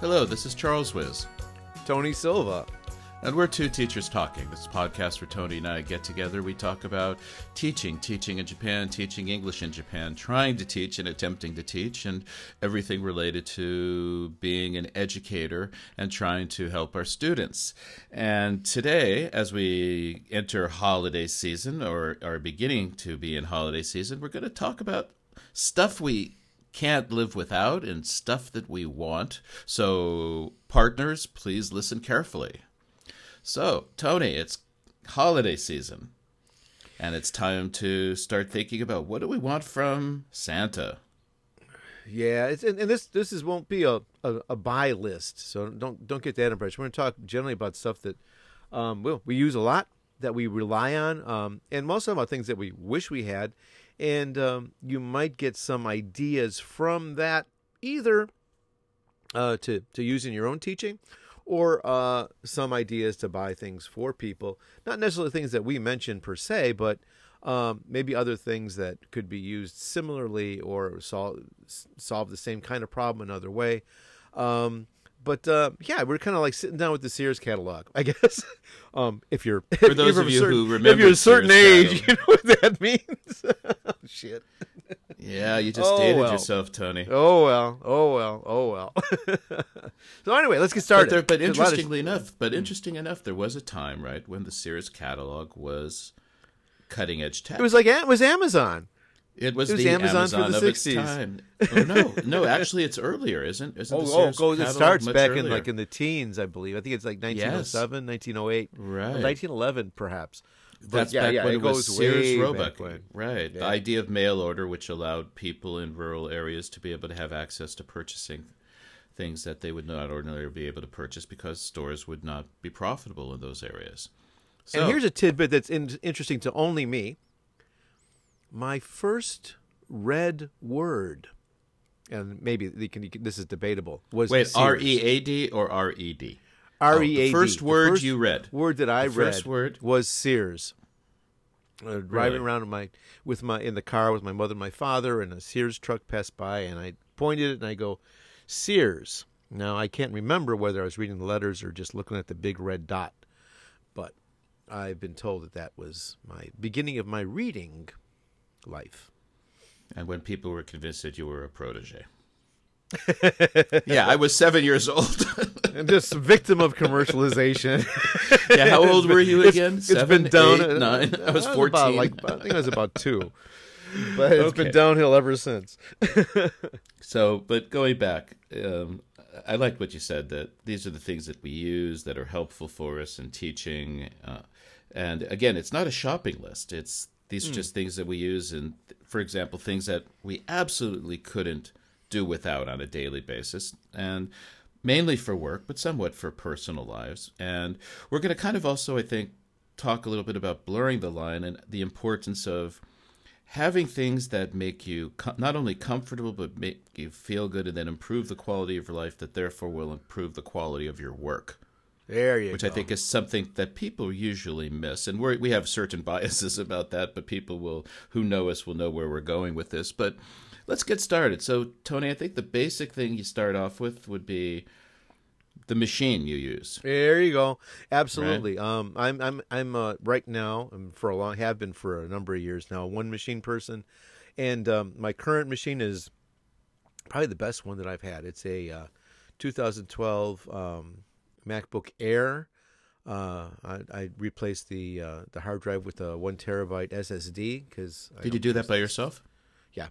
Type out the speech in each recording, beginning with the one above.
Hello, this is Charles Wiz, Tony Silva. And we're two teachers talking. This podcast where Tony and I get together. We talk about teaching, teaching in Japan, teaching English in Japan, trying to teach and attempting to teach, and everything related to being an educator and trying to help our students. And today, as we enter holiday season or are beginning to be in holiday season, we're going to talk about stuff we can't live without and stuff that we want. So, partners, please listen carefully. So, Tony, it's holiday season, and it's time to start thinking about what do we want from Santa. Yeah, and, and this this is won't be a, a, a buy list, so don't don't get that impression. We're going to talk generally about stuff that um, well we use a lot, that we rely on, um, and most of them are things that we wish we had, and um, you might get some ideas from that either uh, to to use in your own teaching, or uh, some ideas to buy things for people. Not necessarily things that we mentioned per se, but um, maybe other things that could be used similarly or solve solve the same kind of problem another way. Um, but uh, yeah, we're kind of like sitting down with the Sears catalog, I guess. um, if you're For those you're of you certain- who if you're a certain Sears age, you know what that means. oh, shit. Yeah, you just Oh, dated well. yourself, Tony. Oh well. Oh well. Oh well. so anyway, let's get But, started. there, but There's a lot of- interestingly enough, but interesting enough, there was a time, right, when the Sears catalog was cutting edge tech. it was like it was Amazon. It was, It was the Amazon for the of its 60s. time. Oh, no, no, actually, it's earlier, isn't? Isn't Oh, oh, goes it starts back in like in the teens, I believe. I think it's like 1907, 1908, Right. 1911, perhaps. But That's yeah, back yeah, when it it was Sears Roebuck. Right. The idea of mail order, which allowed people in rural areas to be able to have access to purchasing things that they would not ordinarily be able to purchase because stores would not be profitable in those areas. So, and here's a tidbit that's in, interesting to only me. My first read word, and maybe they can, this is debatable, was wait, R E A D or R E D. R E A D. Oh, A the first word you read. Word that I The read first word? was Sears. Uh, driving Really? around in my with my in the car with my mother and my father, and a Sears truck passed by, and I pointed it and I go, Sears. Now I can't remember whether I was reading the letters or just looking at the big red dot, but I've been told that that was my beginning of my reading life. And when people were convinced that you were a protege. yeah, I was seven years old. And just victim of commercialization. yeah, how old were you again? it's Seven, been down. eight, nine? I was fourteen. like, I think I was about two. But it's Okay. been downhill ever since. So, but going back, um, I liked what you said that these are the things that we use that are helpful for us in teaching. Uh, and again, it's not a shopping list. It's these are hmm. just things that we use, and for example, things that we absolutely couldn't do without on a daily basis, and mainly for work, but somewhat for personal lives. And we're going to kind of also, I think, talk a little bit about blurring the line and the importance of having things that make you co- not only comfortable but make you feel good and then improve the quality of your life that therefore will improve the quality of your work There you go. which go. i think is something that people usually miss and we we have certain biases about that but people will who know us will know where we're going with this but let's get started so tony i think the basic thing you start off with would be the machine you use There you go. Absolutely. Um, I'm I'm I'm uh, right now. I'm for a long have been for a number of years now. One machine person, and um, my current machine is probably the best one that I've had. It's a uh, 2012 um, MacBook Air. Uh, I, I replaced the uh, the hard drive with a one terabyte SSD because did you do that by yourself yeah,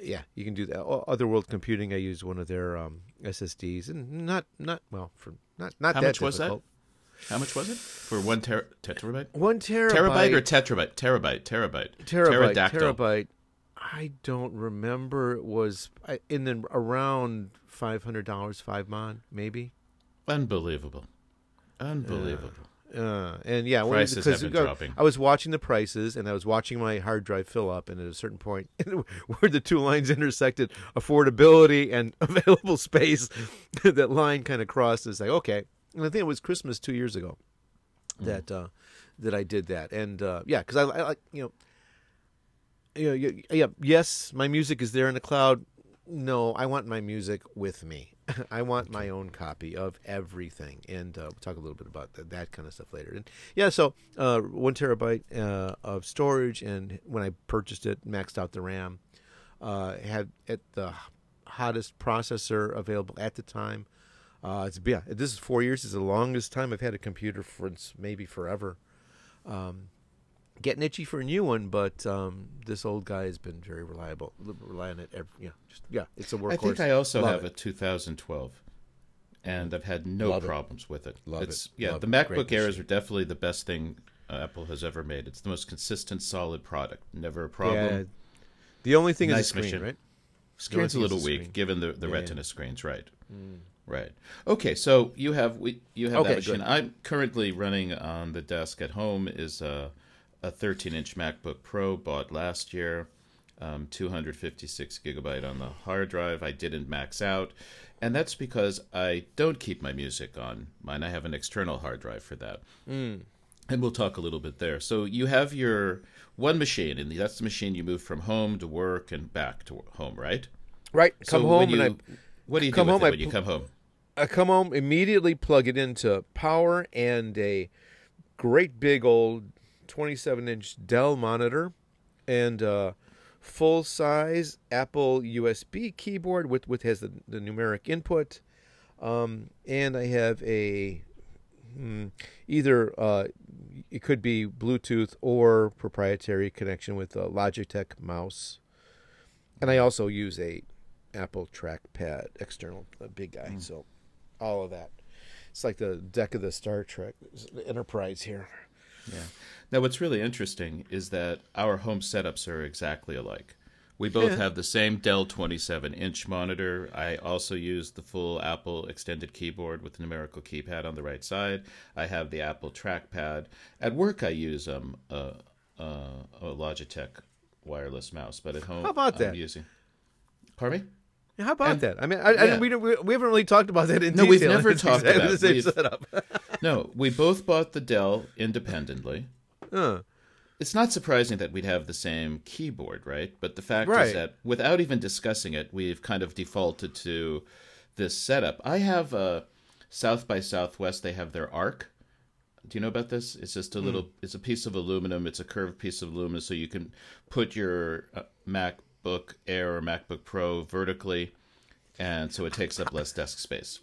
yeah, you can do that. Other World Computing, I used one of their um, SSDs, and not not well for not not How that much was that? how much was it for one ter- tetrabyte One terabyte. terabyte or tetrabyte terabyte terabyte terabyte? Pterodactyl. Terabyte. I don't remember. It was in the around five hundred dollars, five mon, maybe. Unbelievable. Unbelievable. Uh, and yeah, when- Prices have been got- dropping. I was watching the prices, and I was watching my hard drive fill up, and at a certain point, where the two lines intersected, affordability and available space, that line kind of crossed. It's like okay, and I think it was Christmas two years ago Mm. that uh, that I did that. And uh, yeah, because I, I like you know, you know, yeah, yeah, yes, my music is there in the cloud. No, I want my music with me. I want my own copy of everything, and uh, we'll talk a little bit about that, that kind of stuff later. And yeah, so uh, one terabyte uh, of storage, and when I purchased it, maxed out the RAM. Uh, had at the hottest processor available at the time. Uh, it's yeah, this is four years. It's the longest time I've had a computer for maybe forever. Um, getting itchy for a new one, but um, this old guy has been very reliable. Rely on it. Every, yeah, just yeah, it's a workhorse. I think I also Love have it. a 2012, and I've had no Love it. problems with it. Love it's, it. Yeah, Love the. MacBook Great Airs are definitely the best thing uh, Apple has ever made. It's the most consistent, solid product. Never a problem. Yeah, the only thing is Nice the screen, right? Screen's a little weak, screen. given the, the Yeah. Retina screens, right? Right. Okay, so you have we you have Okay, that machine. good. I'm currently running on the desk at home is a a 13 inch MacBook Pro bought last year, um, 256 gigabyte on the hard drive. I didn't max out, and that's because I don't keep my music on mine. I have an external hard drive for that. And we'll talk a little bit there. So you have your one machine, and that's the machine you move from home to work and back to home, right? Right. Come home and you- what do you come do home, I when you come home? I, I come home immediately, plug it into power and a great big old 27 inch Dell monitor and uh, full size Apple USB keyboard with with has the, the numeric input. Um, and I have a hmm, either uh, it could be Bluetooth or proprietary connection with a Logitech mouse. And I also use a Apple trackpad external, a big guy. So all of that. It's like the deck of the Star Trek Enterprise here. Yeah. Now, what's really interesting is that our home setups are exactly alike. We both Yeah. have the same Dell 27 inch monitor. I also use the full Apple extended keyboard with the numerical keypad on the right side. I have the Apple trackpad. At work, I use um, a, a, a Logitech wireless mouse, but at home, How about I'm that? using. Pardon me? Yeah, How about And- that? I mean, I, I, yeah. we, we, we haven't really talked about that in No, detail. No, we've never talked exactly about the same We've- setup. No, we both bought the Dell independently. Huh. it's not surprising that we'd have the same keyboard, right? But the fact is that without even discussing it, we've kind of defaulted to this setup. I have uh, South by Southwest. They have their Arc. Do you know about this? It's just a Hmm. little. It's a piece of aluminum. It's a curved piece of aluminum, so you can put your uh, MacBook Air or MacBook Pro vertically, and so it takes up less desk space.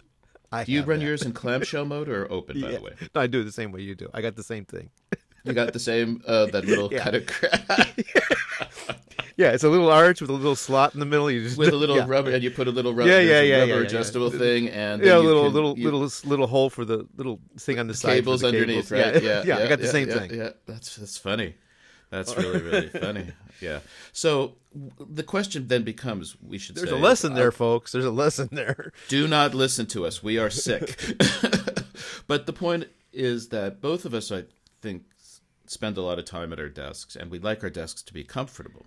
I Do you run that. yours in clamshell mode or open? By Yeah. the way, No, I do it the same way you do. I got the same thing. you got the same uh, that little Yeah. kind of crack. Yeah, it's a little arch with a little slot in the middle. You just with a little yeah. rubber, and you put a little rubber, Yeah, yeah, yeah, rubber yeah, adjustable thing, and yeah, a little can- little you- little little hole for the little thing on the side. for cables the underneath, cables. right? Yeah, yeah, I got the same thing. Yeah, that's that's funny. That's really really funny. Yeah. So the question then becomes: We should There's say, a lesson uh, there, folks. There's a lesson there. do not listen to us. We are sick. but the point is that both of us, I think, spend a lot of time at our desks, and we like our desks to be comfortable.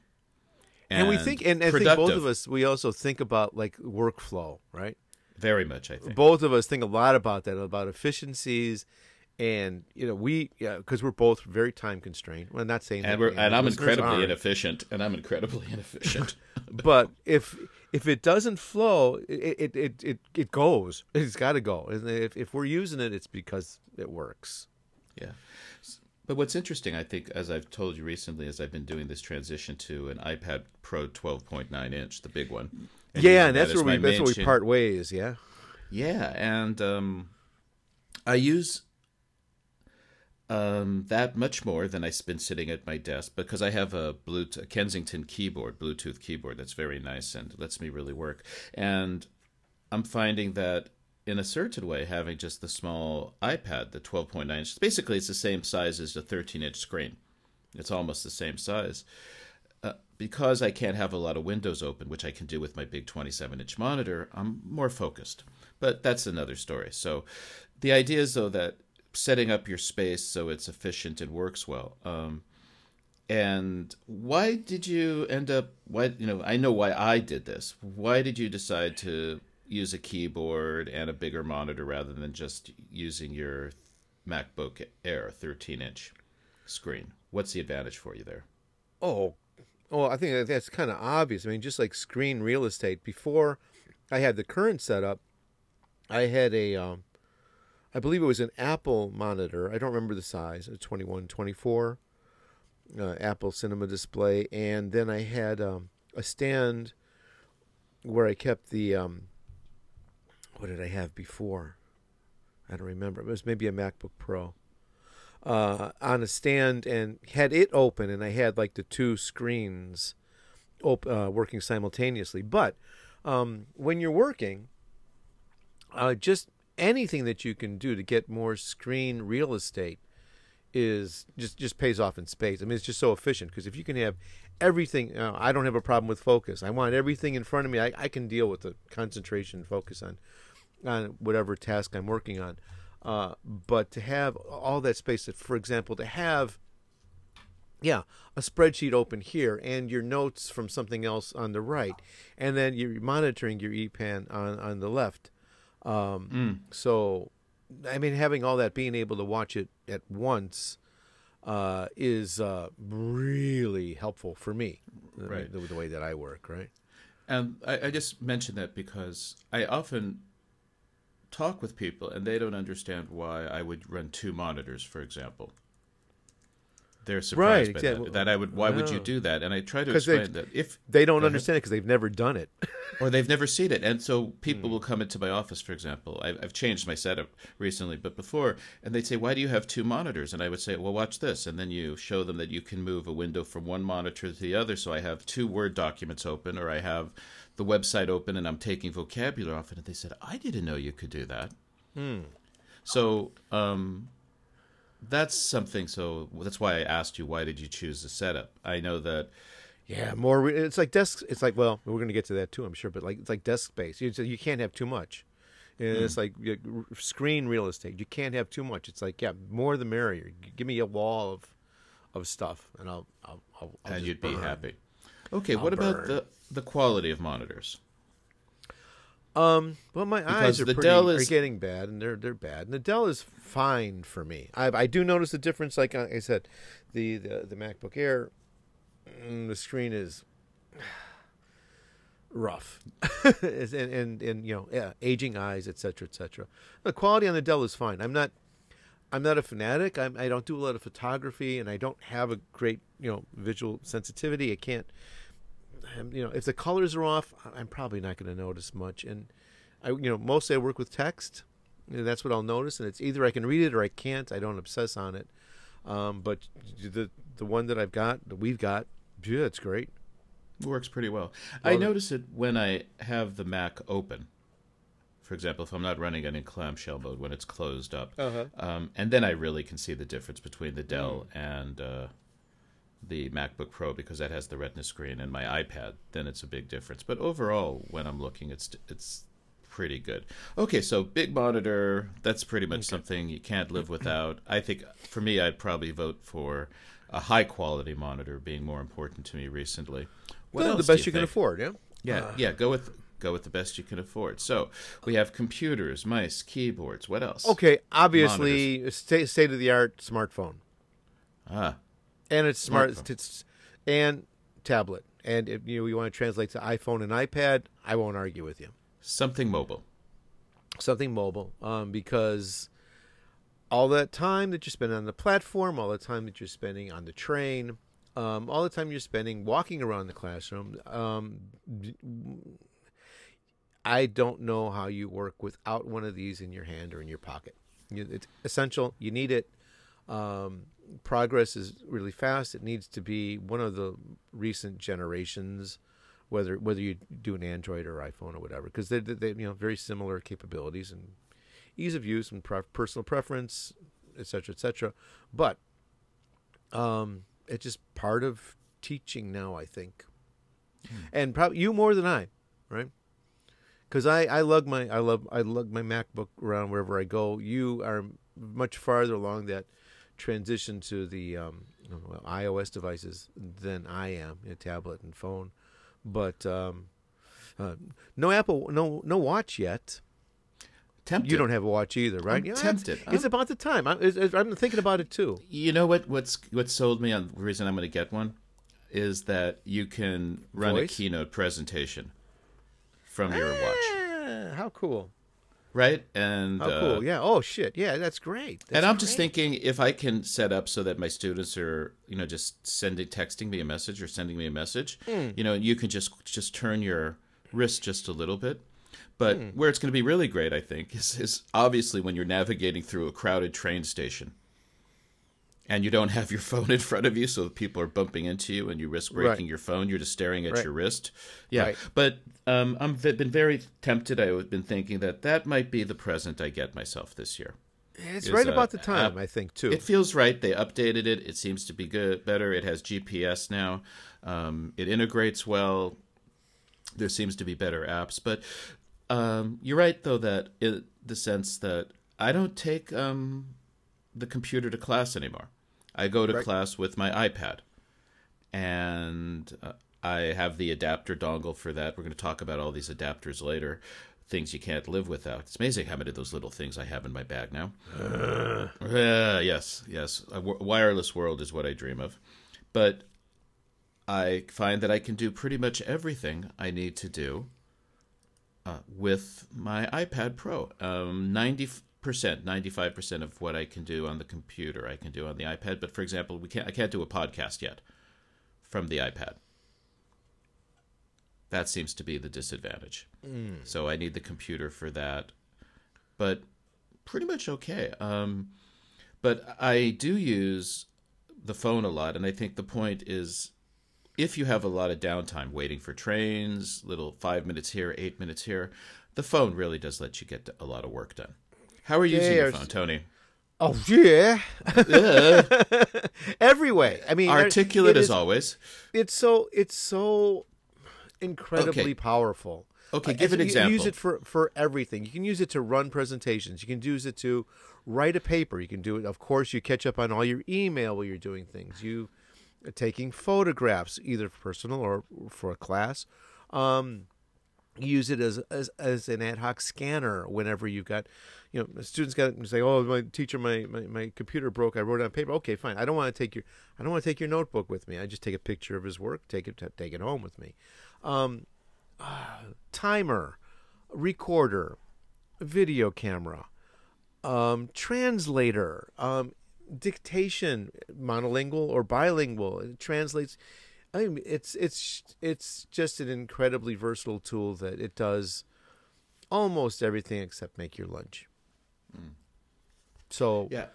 And, we think, and I think both of us, we also think about like workflow, right? very much. I think. Both of us think a lot about that, about efficiencies, and you know, we, yeah, because we're both very time constrained. Well, not saying and that, we're and I'm incredibly aren't. inefficient, and I'm incredibly inefficient. but if if it doesn't flow, it it it it, goes. It's got to go. And if if we're using it, it's because it works. Yeah. But what's interesting, I think, as I've told you recently, as I've been doing this transition to an iPad Pro 12.9 inch, the big one. and yeah, and that's as where we that's where we part ways. Yeah. Yeah, and um, I use um, that much more than I've been sitting at my desk because I have a Bluetooth a Kensington keyboard, Bluetooth keyboard that's very nice and lets me really work. And I'm finding that in a certain way, having just the small iPad, the 12.9 inch, basically it's the same size as the 13 inch screen. It's almost the same size. Uh, because I can't have a lot of windows open, which I can do with my big 27 inch monitor, I'm more focused. But that's another story. So the idea is, though, that setting up your space so it's efficient and works well. Um, and why did you end up? Why you know? I know why I did this. Why did you decide to use a keyboard and a bigger monitor rather than just using your MacBook Air 13 inch? screen. What's the advantage for you there? Oh, well, I think that's kind of obvious. I mean, just like screen real estate. Before I had the current setup, I had a, um, I believe it was an Apple monitor. I don't remember the size, a 21, 24 uh, Apple Cinema display, and then I had um, a stand where I kept the. Um, what did I have before? I don't remember. It was maybe a MacBook Pro. Uh, on a stand and had it open, and I had like the two screens op- uh, working simultaneously. But um, when you're working, uh, just anything that you can do to get more screen real estate is just just pays off in space. I mean, it's just so efficient because if you can have everything, uh, I don't have a problem with focus. I want everything in front of me. I, I can deal with the concentration and focus on on whatever task I'm working on. Uh, but to have all that space, that, for example, to have yeah, a spreadsheet open here and your notes from something else on the right, and then you're monitoring your EPAN on on the left. Um, Mm. So, I mean, having all that, being able to watch it at once, uh, is uh, really helpful for me. the- Right. The, the way that I work, right? And I, I just mention that because I often talk with people and they don't understand why I would run two monitors, for example. They're surprised Right, by exactly. that. That I would. Why would you do that? And I try to explain that if They don't understand it because they've never done it. or they've never seen it. And so people Hmm. will come into my office, for example. I've, I've changed my setup recently, but before, and they'd say, Why do you have two monitors? And I would say, Well, watch this. And then you show them that you can move a window from one monitor to the other. So I have two Word documents open, or I have the website open and I'm taking vocabulary off it. And they said, I didn't know you could do that. So, um, that's something. So that's why I asked you, why did you choose the setup? I know that Yeah, more. Re- it's like desk. It's like well, we're going to get to that too, I'm sure. But like it's like desk space. You you can't have too much. And It's hmm. like yeah, r- screen real estate. You can't have too much. It's like yeah, more the merrier. Give me a wall of of stuff, and I'll I'll, I'll, I'll and you'd be happy. Okay, I'll what about the the quality of monitors? Um, well, my Because eyes are the pretty, Dell are is- getting bad, and they're they're bad. And the Dell is fine for me. I I do notice a difference. Like I said, the the, the MacBook Air, mm, the screen is rough, and, and and you know yeah, aging eyes, etc. etc. The quality on the Dell is fine. I'm not. I'm not a fanatic. I'm, I don't do a lot of photography, and I don't have a great, you know, visual sensitivity. I can't you know, if the colors are off, I'm probably not going to notice much. And I, you know, mostly I work with text, and that's what I'll notice. And it's either I can read it or I can't. I don't obsess on it. Um, but the the one that I've got, that we've got, yeah, it's great. works pretty well. I notice it when I have the Mac open. For example, if I'm not running it in clamshell mode when it's closed up, Uh-huh. um, and then I really can see the difference between the Dell and uh, the MacBook Pro because that has the Retina screen and my iPad. Then it's a big difference. But overall, when I'm looking, it's it's pretty good. Okay, so big monitor. That's pretty much something you can't live without. I think for me, I'd probably vote for a high quality monitor being more important to me recently. What Well, the best you you can afford, yeah. Yeah, yeah. Go with go with the best you can afford. So we have computers, mice, keyboards. What else? Okay, obviously, state state of the art smartphone, Ah, and it's smart, it's and tablet. And if you know you want to translate to iPhone and iPad, I won't argue with you. something mobile. something mobile um, because all that time that you're spending on the platform, all the time that you're spending on the train, um, all the time you're spending walking around the classroom, um, I don't know how you work without one of these in your hand or in your pocket. It's essential. You need it. Um, progress is really fast. It needs to be one of the recent generations, whether whether you do an Android or iPhone or whatever, because they they you know very similar capabilities and ease of use and pre- personal preference, et cetera, et cetera. But um, it's just part of teaching now, I think, and probably you more than I, right? Because I, I lug my I love I lug my MacBook around wherever I go. You are much farther along that transition to the um, well, iOS devices than I am, a tablet and phone. But um, uh, no Apple, no no watch yet. Tempted. You don't have a watch either, right? I'm it's- tempted. It's, I'm- about the time. I'm, it's- I'm thinking about it too. You know what? What's what sold me on the reason I'm going to get one is that you can run Voice? a keynote presentation from your watch, Ah, how cool! Right? And uh, cool! Yeah. Oh shit! Yeah, that's great. That's and I'm just thinking if I can set up so that my students are, you know, just sending, texting me a message or sending me a message, Hmm. you know, you can just just turn your wrist just a little bit. But Hmm. where it's going to be really great, I think, is, is obviously when you're navigating through a crowded train station, and you don't have your phone in front of you, so people are bumping into you, and you risk breaking Right. your phone. You're just staring at Right. your wrist. Yeah, Right. but um, I've been very tempted. I've been thinking that that might be the present I get myself this year. It's right uh, about the time. uh, I think too. It feels right. They updated it. It seems to be good, better. It has GPS now. Um, it integrates well. There seems to be better apps, but um, you're right though that in the sense that I don't take um, the computer to class anymore. I go to Right. class with my iPad, and uh, I have the adapter dongle for that. We're going to talk about all these adapters later. Things you can't live without. It's amazing how many of those little things I have in my bag now. Uh, yes, yes. A w- wireless world is what I dream of. But I find that I can do pretty much everything I need to do uh, with my iPad Pro. Um, 90%, 95% of what I can do on the computer, I can do on the iPad. But for example, we can't, I can't do a podcast yet from the iPad. That seems to be the disadvantage. So I need the computer for that. But pretty much okay. Um, but I do use the phone a lot, and I think the point is if you have a lot of downtime waiting for trains, little five minutes here, eight minutes here, the phone really does let you get a lot of work done. How are you using your phone, Tony? oh yeah. Every way. I mean, Articulate it as is- always. It's so it's so incredibly Okay. powerful. Okay, give an you- example. You use it for for everything. You can use it to run presentations. You can use it to write a paper. You can do it. Of course, you catch up on all your email while you're doing things. You are taking photographs, either personal or for a class. Um, use it as, as as an ad hoc scanner whenever you've got you know students got to say oh my teacher my, my, my computer broke. I wrote it on paper. Okay fine. I don't want to take your i don't want to take your notebook with me. I just take a picture of his work take it take it home with me. Um, uh, timer recorder video camera um, translator um, dictation monolingual or bilingual it translates I mean, it's it's it's just an incredibly versatile tool that it does almost everything except make your lunch. So Yeah.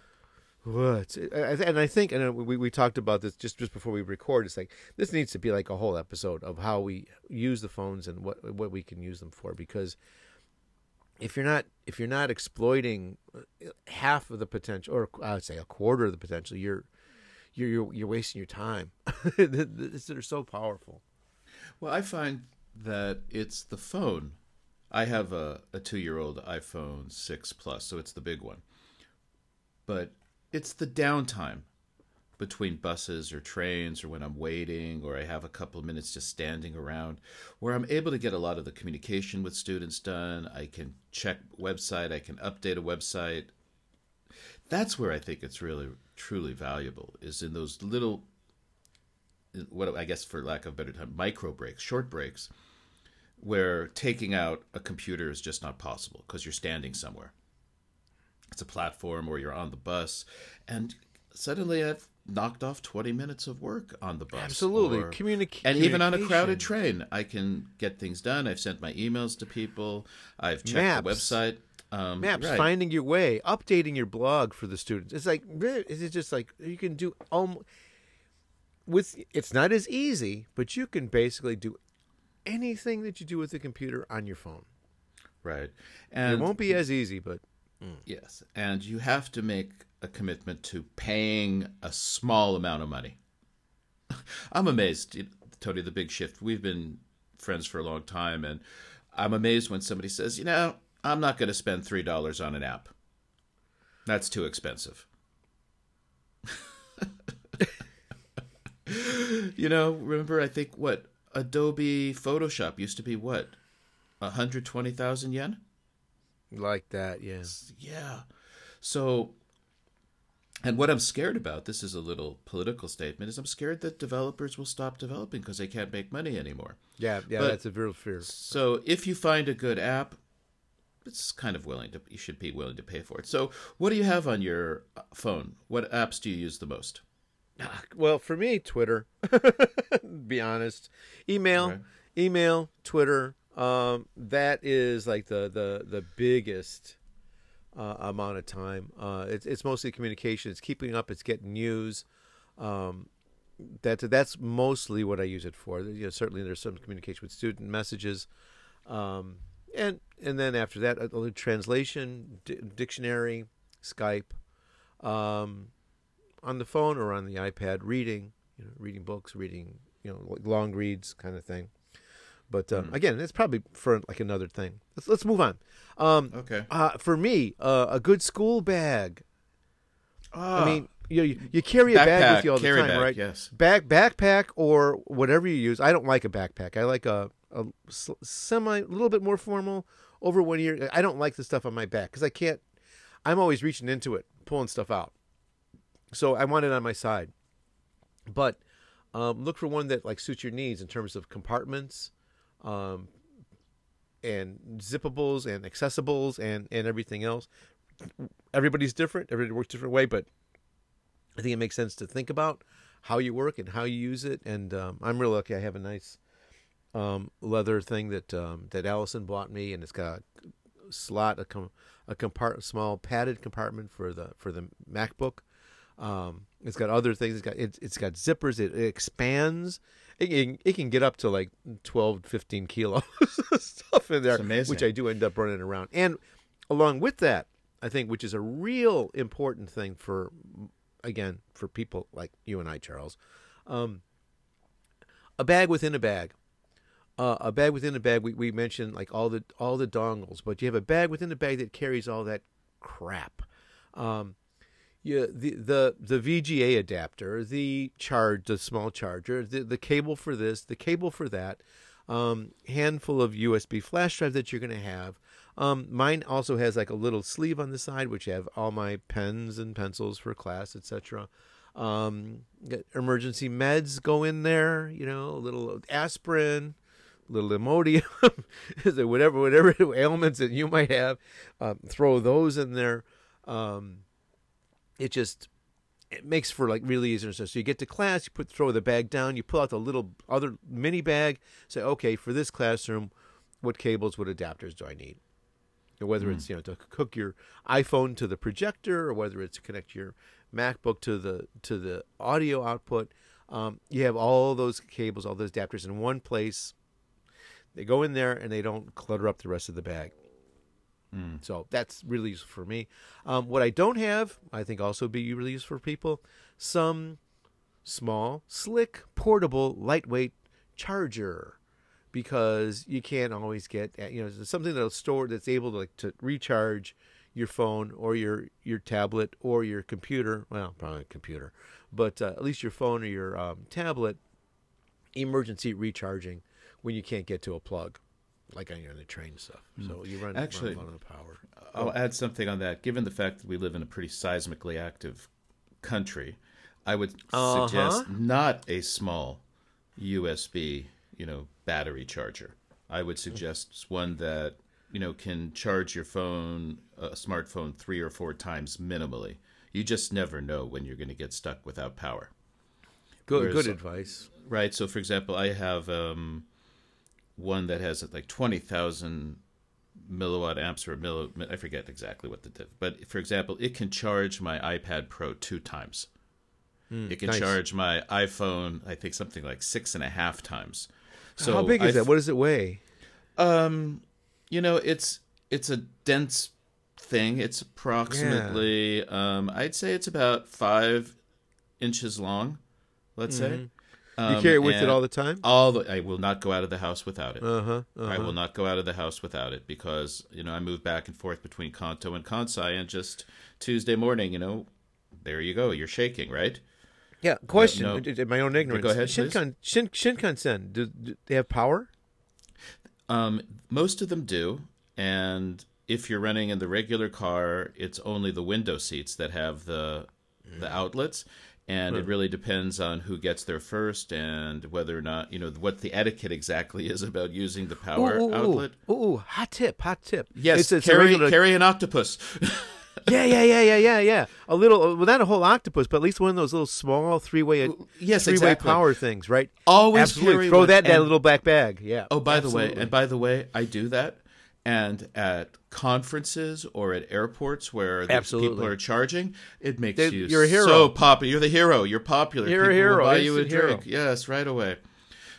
what? And I think, and we we talked about this just just before we record. It's like this needs to be like a whole episode of how we use the phones and what what we can use them for. Because if you're not if you're not exploiting uh, half of the potential, or I would say a quarter of the potential, you're you're you're, you're wasting your time. They're so powerful. Well, I find that it's the phone. I have a, a two year old iPhone 6 Plus, so it's the big one. But it's the downtime between buses or trains or when I'm waiting or I have a couple of minutes just standing around where I'm able to get a lot of the communication with students done. I can check website, I can update a website. That's where I think it's really truly valuable is in those little what I guess for lack of a better time, micro breaks, short breaks, where taking out a computer is just not possible because you're standing somewhere. It's a platform or you're on the bus, and suddenly I've knocked off 20 minutes of work on the bus. Absolutely. or- Communic- and even on a crowded train, I can get things done. I've sent my emails to people. I've checked Maps. the website. Um, Maps, right. finding your way, updating your blog for the students. It's like is it just like you can do um with it's not as easy, but you can basically do anything that you do with the computer on your phone. Right. And it won't be as easy, but Yes, and you have to make a commitment to paying a small amount of money. I'm amazed, Tony, the big shift. We've been friends for a long time, and I'm amazed when somebody says, you know, I'm not going to spend $3 on an app. That's too expensive. you know, remember, I think what? Adobe Photoshop used to be what? 120,000 yen? Like that, yeah. Yeah. So, and what I'm scared about, this is a little political statement, is I'm scared that developers will stop developing because they can't make money anymore. Yeah, yeah, But- that's a real fear. So if you find a good app, it's kind of willing to, you should be willing to pay for it. So what do you have on your uh, phone? What apps do you use the most? Well, for me, Twitter. be honest, email, Okay. email, Twitter. Um, that is like the the the biggest uh, amount of time. Uh, it's it's mostly communication. It's keeping up. It's getting news. Um, that that's mostly what I use it for. You know, certainly there's some communication with student messages, um, and and then after that, a little translation, di- dictionary, Skype, um, on the phone or on the iPad, reading, you know, reading books, reading, you know, long reads, kind of thing. But um, again, it's probably for like another thing. Let's let's move on. Um, Okay. uh, for me, uh, a good school bag. Ah, I mean, you, you you carry a bag with you all the time, bag, right? yes. Back backpack or whatever you use. I don't like a backpack. I like a, a semi, a little bit more formal. Over one year, I don't like the stuff on my back because I can't. I'm always reaching into it, pulling stuff out. So I want it on my side. But um, look for one that like suits your needs in terms of compartments, um, and zippables and accessibles and and everything else. Everybody's different. Everybody works different way, but I think it makes sense to think about how you work and how you use it. And um, I'm really lucky. I have a nice um, leather thing that um, that Allison bought me, and it's got a slot, a com- a compart- small padded compartment for the for the MacBook. Um, it's got other things. It's got it, it's got zippers. It, it expands. It, can- it can get up to like 12, 15 kilos of stuff in there, which I do end up running around. And along with that, I think, which is a real important thing for, again, for people like you and I, Charles, um, a bag within a bag. Uh, a bag within a bag. We, we mentioned like all the all the dongles, but you have a bag within a bag that carries all that crap. Um, yeah, the the the VGA adapter, the charge, the small charger, the the cable for this, the cable for that, um, handful of USB flash drive that you're going to have. Um, mine also has like a little sleeve on the side, which have all my pens and pencils for class, etc. Um, emergency meds go in there, you know, a little aspirin, little Imodium, whatever whatever ailments that you might have, um, throw those in there. Um, it just it makes for like really easy. So you get to class, you put throw the bag down, you pull out the little other mini bag, say, okay, for this classroom, what cables, what adapters do I need? And whether it's you know to hook your iPhone to the projector or whether it's to connect your MacBook to the to the audio output, um, you have all those cables, all those adapters in one place. They go in there and they don't clutter up the rest of the bag. So that's really useful for me. Um, what I don't have, I think also be really useful for people, some small, slick, portable, lightweight charger. Because you can't always get you know something that'll store that's able to like to recharge your phone or your your tablet or your computer. Well probably a computer but uh, at least your phone or your um, tablet. Emergency recharging when you can't get to a plug like on the train stuff so you run Actually- run out of power I'll add something on that. Given the fact that we live in a pretty seismically active country, I would Uh-huh. suggest not a small USB, you know, battery charger. I would suggest one that you know can charge your phone, a smartphone, three or four times minimally. You just never know when you're going to get stuck without power. good Whereas- good advice Right. So, for example, I have um, one that has like twenty thousand milliwatt amps or milli. I forget exactly what the diff, but for example, it can charge my iPad Pro two times. it can nice. charge my iPhone, I think something like six and a half times. So how big is I that what does it weigh um, you know, it's it's a dense thing. It's approximately, um, I'd say it's about five inches long. Let's say. Mm-hmm. you Um, carry it with it all the time all the, I will not go out of the house without it. uh-huh, uh-huh. I will not go out of the house without it because you know I move back and forth between Kanto and Kansai, and just Tuesday morning, you know, there you go. You're shaking, right? Yeah, question. no. uh, My own ignorance. Go ahead. Shinkan, Shin, Shinkansen, do, do they have power? Um, most of them do, and if you're running in the regular car, it's only the window seats that have the the outlets, and it really depends on who gets there first and whether or not you know what the etiquette exactly is about using the power ooh, ooh, outlet. Ooh, ooh, hot tip, hot tip. Yes, it's, it's a carry regular- carry an octopus. yeah, yeah, yeah, yeah, yeah, yeah. A little, uh, well, not a whole octopus, but at least one of those little small three-way, yes, three-way exactly. power things, right? Always Absolutely. carry Throw that in that little black bag. Yeah. Oh, by the way, and by the way, I do that. And at conferences or at airports where people are charging, it makes They- you you're a hero. so popular. You're the hero. You're popular. You're a hero. Will buy you a Instant hero. Yes, right away.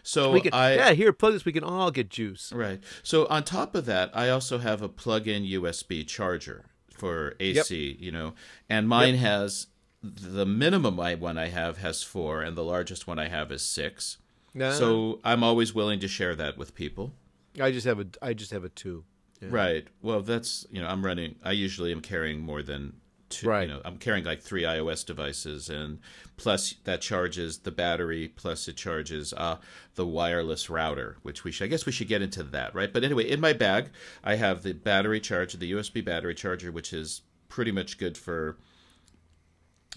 So we can, I yeah, here, plug this. We can all get juice. right. So on top of that, I also have a plug-in USB charger for AC. You know, and mine has the minimum I, one I have has four, and the largest one I have is six. Nah, So I'm always willing to share that with people. I just have a, I just have a two. Yeah. Right. Well, that's you know I'm running. I usually am carrying more than two. Right. You know, I'm carrying like three iOS devices, and plus that charges the battery. Plus it charges uh, the wireless router, which we should. I guess we should get into that, right? But anyway, in my bag, I have the battery charger, the USB battery charger, which is pretty much good for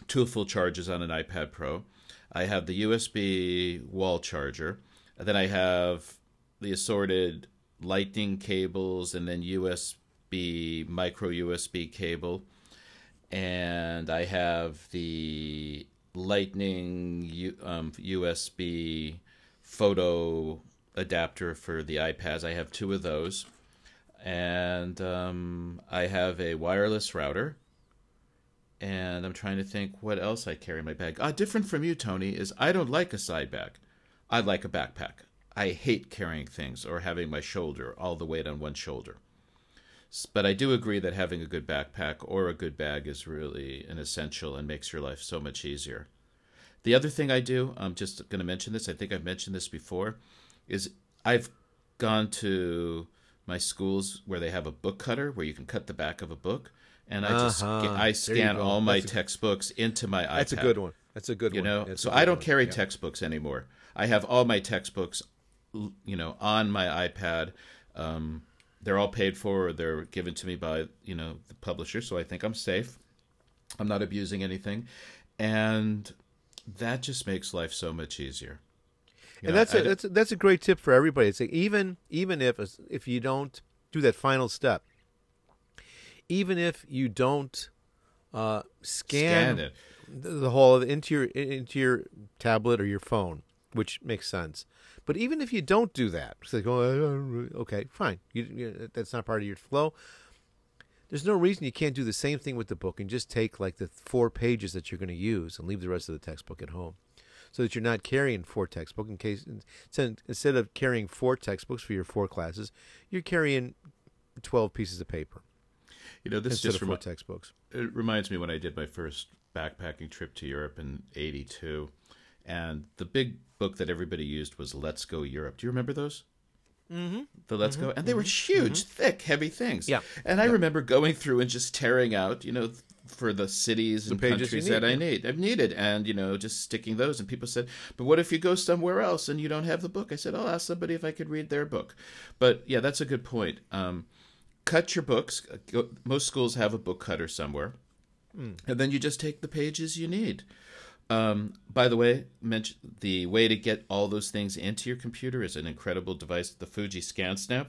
two full charges on an iPad Pro. I have the USB wall charger. And then I have the assorted lightning cables and then USB, micro USB cable. And I have the lightning U, um, USB photo adapter for the iPads. I have two of those. And um, I have a wireless router and I'm trying to think what else I carry in my bag. Uh, different from you, Tony, is I don't like a side bag. I like a backpack. I hate carrying things or having my shoulder, all the weight on one shoulder. But I do agree that having a good backpack or a good bag is really an essential and makes your life so much easier. The other thing I do, I'm just going to mention this, I think I've mentioned this before, is I've gone to my schools where they have a book cutter where you can cut the back of a book. And I just Uh-huh. I scan all my a- textbooks into my iPad. That's a good one. That's a good You one. know, That's so I don't one. carry Yeah. textbooks anymore. I have all my textbooks, you know, on my iPad. Um, they're all paid for, or they're given to me by you know the publisher, so I think I'm safe. I'm not abusing anything, and that just makes life so much easier. You and know, that's I a, d- that's a, that's a great tip for everybody. It's like even even if if you don't do that final step, even if you don't uh, scan, scan it. the, the whole into your into your tablet or your phone, which makes sense. But even if you don't do that, it's like, oh, I don't really- okay, fine. You, you, that's not part of your flow. There's no reason you can't do the same thing with the book and just take like the four pages that you're going to use and leave the rest of the textbook at home, so that you're not carrying four textbooks. In case instead of carrying four textbooks for your four classes, you're carrying twelve pieces of paper You know, this instead just remi- textbooks. it reminds me when I did my first backpacking trip to Europe in '82, and the big book that everybody used was "Let's Go Europe." Do you remember those? Mm-hmm. The Let's Go, mm-hmm. and they were mm-hmm. huge, mm-hmm. thick, heavy things. Yeah. and I remember going through and just tearing out, you know, for the cities and pages you countries that need, I need, I've needed, and you know, just sticking those. And people said, "But what if you go somewhere else and you don't have the book?" I said, "I'll ask somebody if I could read their book." But yeah, that's a good point. Um, cut your books. Uh, most schools have a book cutter somewhere, hmm. and then you just take the pages you need. Um, by the way, mention the way to get all those things into your computer is an incredible device, the Fuji ScanSnap,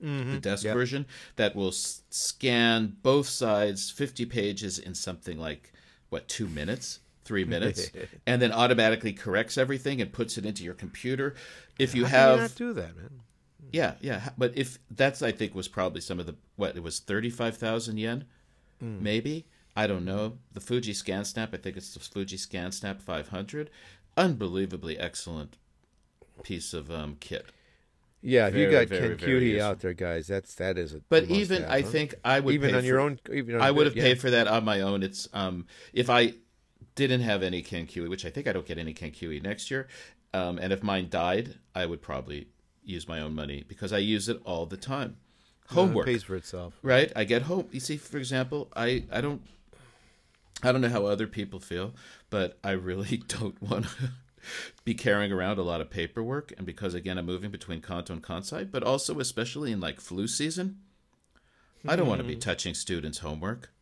the desk Yep. version that will s- scan both sides, fifty pages in something like what two minutes, three minutes, and then automatically corrects everything and puts it into your computer. If you How have you not do that, man? yeah, yeah, but if that's I think was probably some of the what it was thirty five thousand yen, Hmm. maybe I don't know. The Fuji ScanSnap, I think it's the Fuji ScanSnap five hundred, unbelievably excellent piece of um, kit. Yeah, if you got very, Ken very Cutie out there, guys, that's that is a But even I huh? think I would even on your own, even on I would have yeah. paid for that on my own. It's um if I didn't have any Ken Kenkui, which I think I don't get any Ken Kenkui next year, um, and if mine died, I would probably use my own money because I use it all the time. Uh, it Homework. pays for itself. right i get home you see for example i i don't i don't know how other people feel but i really don't want to be carrying around a lot of paperwork and because again i'm moving between kanto and kansai but also especially in like flu season I don't want to be touching students' homework.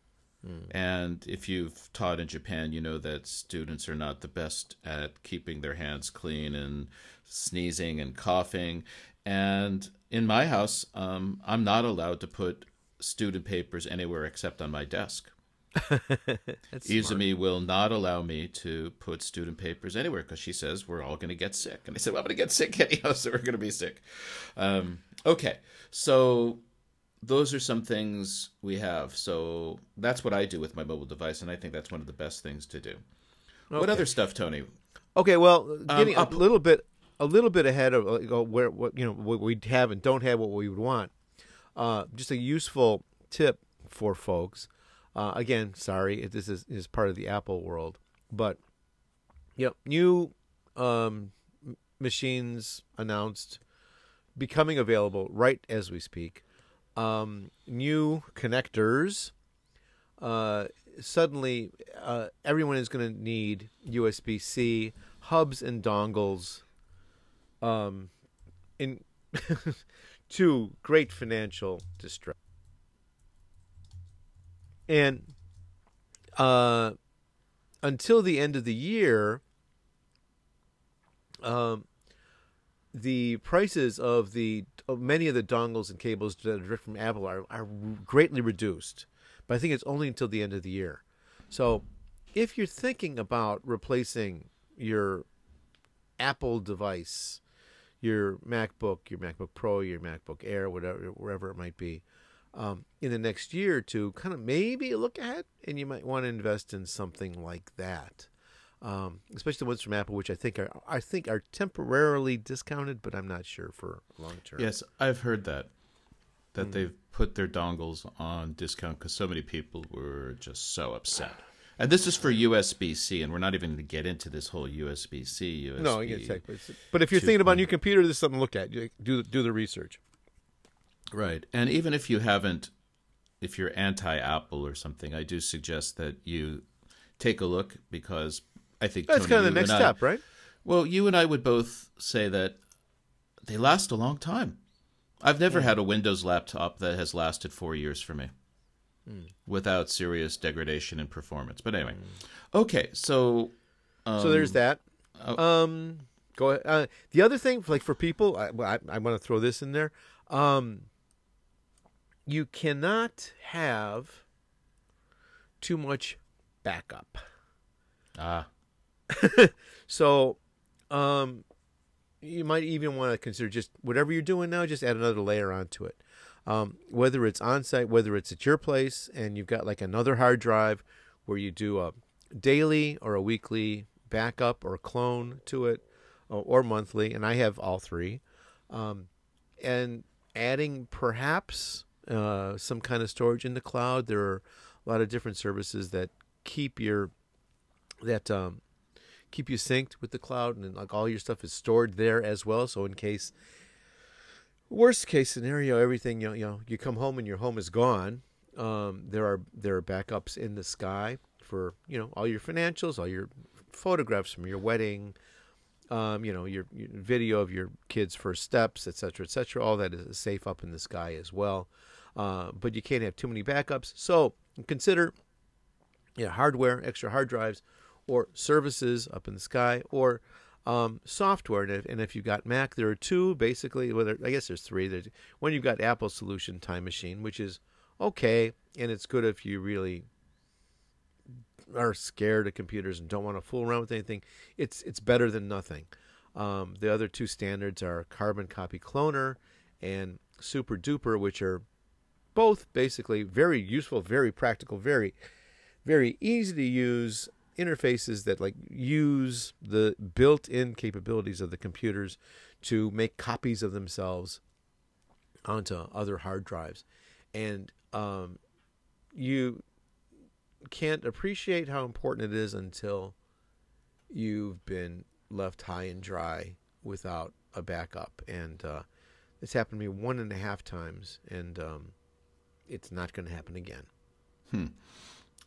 And if you've taught in Japan, you know that students are not the best at keeping their hands clean and sneezing and coughing. And in my house, um, I'm not allowed to put student papers anywhere except on my desk. Izumi will not allow me to put student papers anywhere because she says we're all going to get sick. And I said, well, I'm going to get sick anyhow, so we're going to be sick. Um, okay, so those are some things we have. So that's what I do with my mobile device, and I think that's one of the best things to do. What other stuff, Tony? Okay, well, getting up- a little bit, a little bit ahead of uh, where what you know what we have and don't have what we would want. Uh, just a useful tip for folks. Uh, again, sorry if this is, is part of the Apple world, but yep, new um, machines announced becoming available right as we speak. Um, new connectors. Uh, suddenly, uh, everyone is going to need USB C hubs and dongles. Um, in to great financial distress. And uh, until the end of the year, um, the prices of the of many of the dongles and cables that direct from Apple are, are greatly reduced. But I think it's only until the end of the year. So if you're thinking about replacing your Apple device, your MacBook, your MacBook Pro, your MacBook Air, whatever, wherever it might be, um, in the next year or two, kind of maybe look ahead, and you might want to invest in something like that. Um, especially the ones from Apple, which I think are I think are temporarily discounted, but I'm not sure for long term. Yes, I've heard that that they've put their dongles on discount because so many people were just so upset. And this is for USB C, and we're not even going to get into this whole USB C. USB. No, tech, but, if you're thinking about a new computer, this is something to look at. Do do the research. Right. And even if you haven't, if you're anti Apple or something, I do suggest that you take a look because I think That's Tony, kind of the next I- step, right? Well, you and I would both say that they last a long time. I've never had a Windows laptop that has lasted four years for me without serious degradation in performance. But anyway, okay, so. Um, so there's that. oh. Um, go ahead. Uh, the other thing, like for people, I, I, I want to throw this in there. Um, you cannot have too much backup. Ah, So, um, you might even want to consider just whatever you're doing now, just add another layer onto it. Um, whether it's on site, whether it's at your place, and you've got like another hard drive where you do a daily or a weekly backup or clone to it, or, or monthly, and I have all three. Um, and adding perhaps uh, some kind of storage in the cloud. There are a lot of different services that keep your that um, keep you synced with the cloud and like all your stuff is stored there as well so in case worst case scenario everything you know, you know you come home and your home is gone um, there are there are backups in the sky for you know all your financials all your photographs from your wedding um, you know your, your video of your kids first steps etc cetera, etc cetera. all that is safe up in the sky as well uh, but you can't have too many backups so consider yeah, hardware extra hard drives or services up in the sky or um, software. And if, and if you've got Mac, there are two basically. Well, there, I guess there's three. There's one you've got Apple Solution Time Machine, which is okay, and it's good if you really are scared of computers and don't want to fool around with anything. It's it's better than nothing. Um, the other two standards are Carbon Copy Cloner and Super Duper, which are both basically very useful, very practical, very very easy to use interfaces that like use the built-in capabilities of the computers to make copies of themselves onto other hard drives. And um, you can't appreciate how important it is until you've been left high and dry without a backup. And uh, it's happened to me one and a half times. And um, it's not going to happen again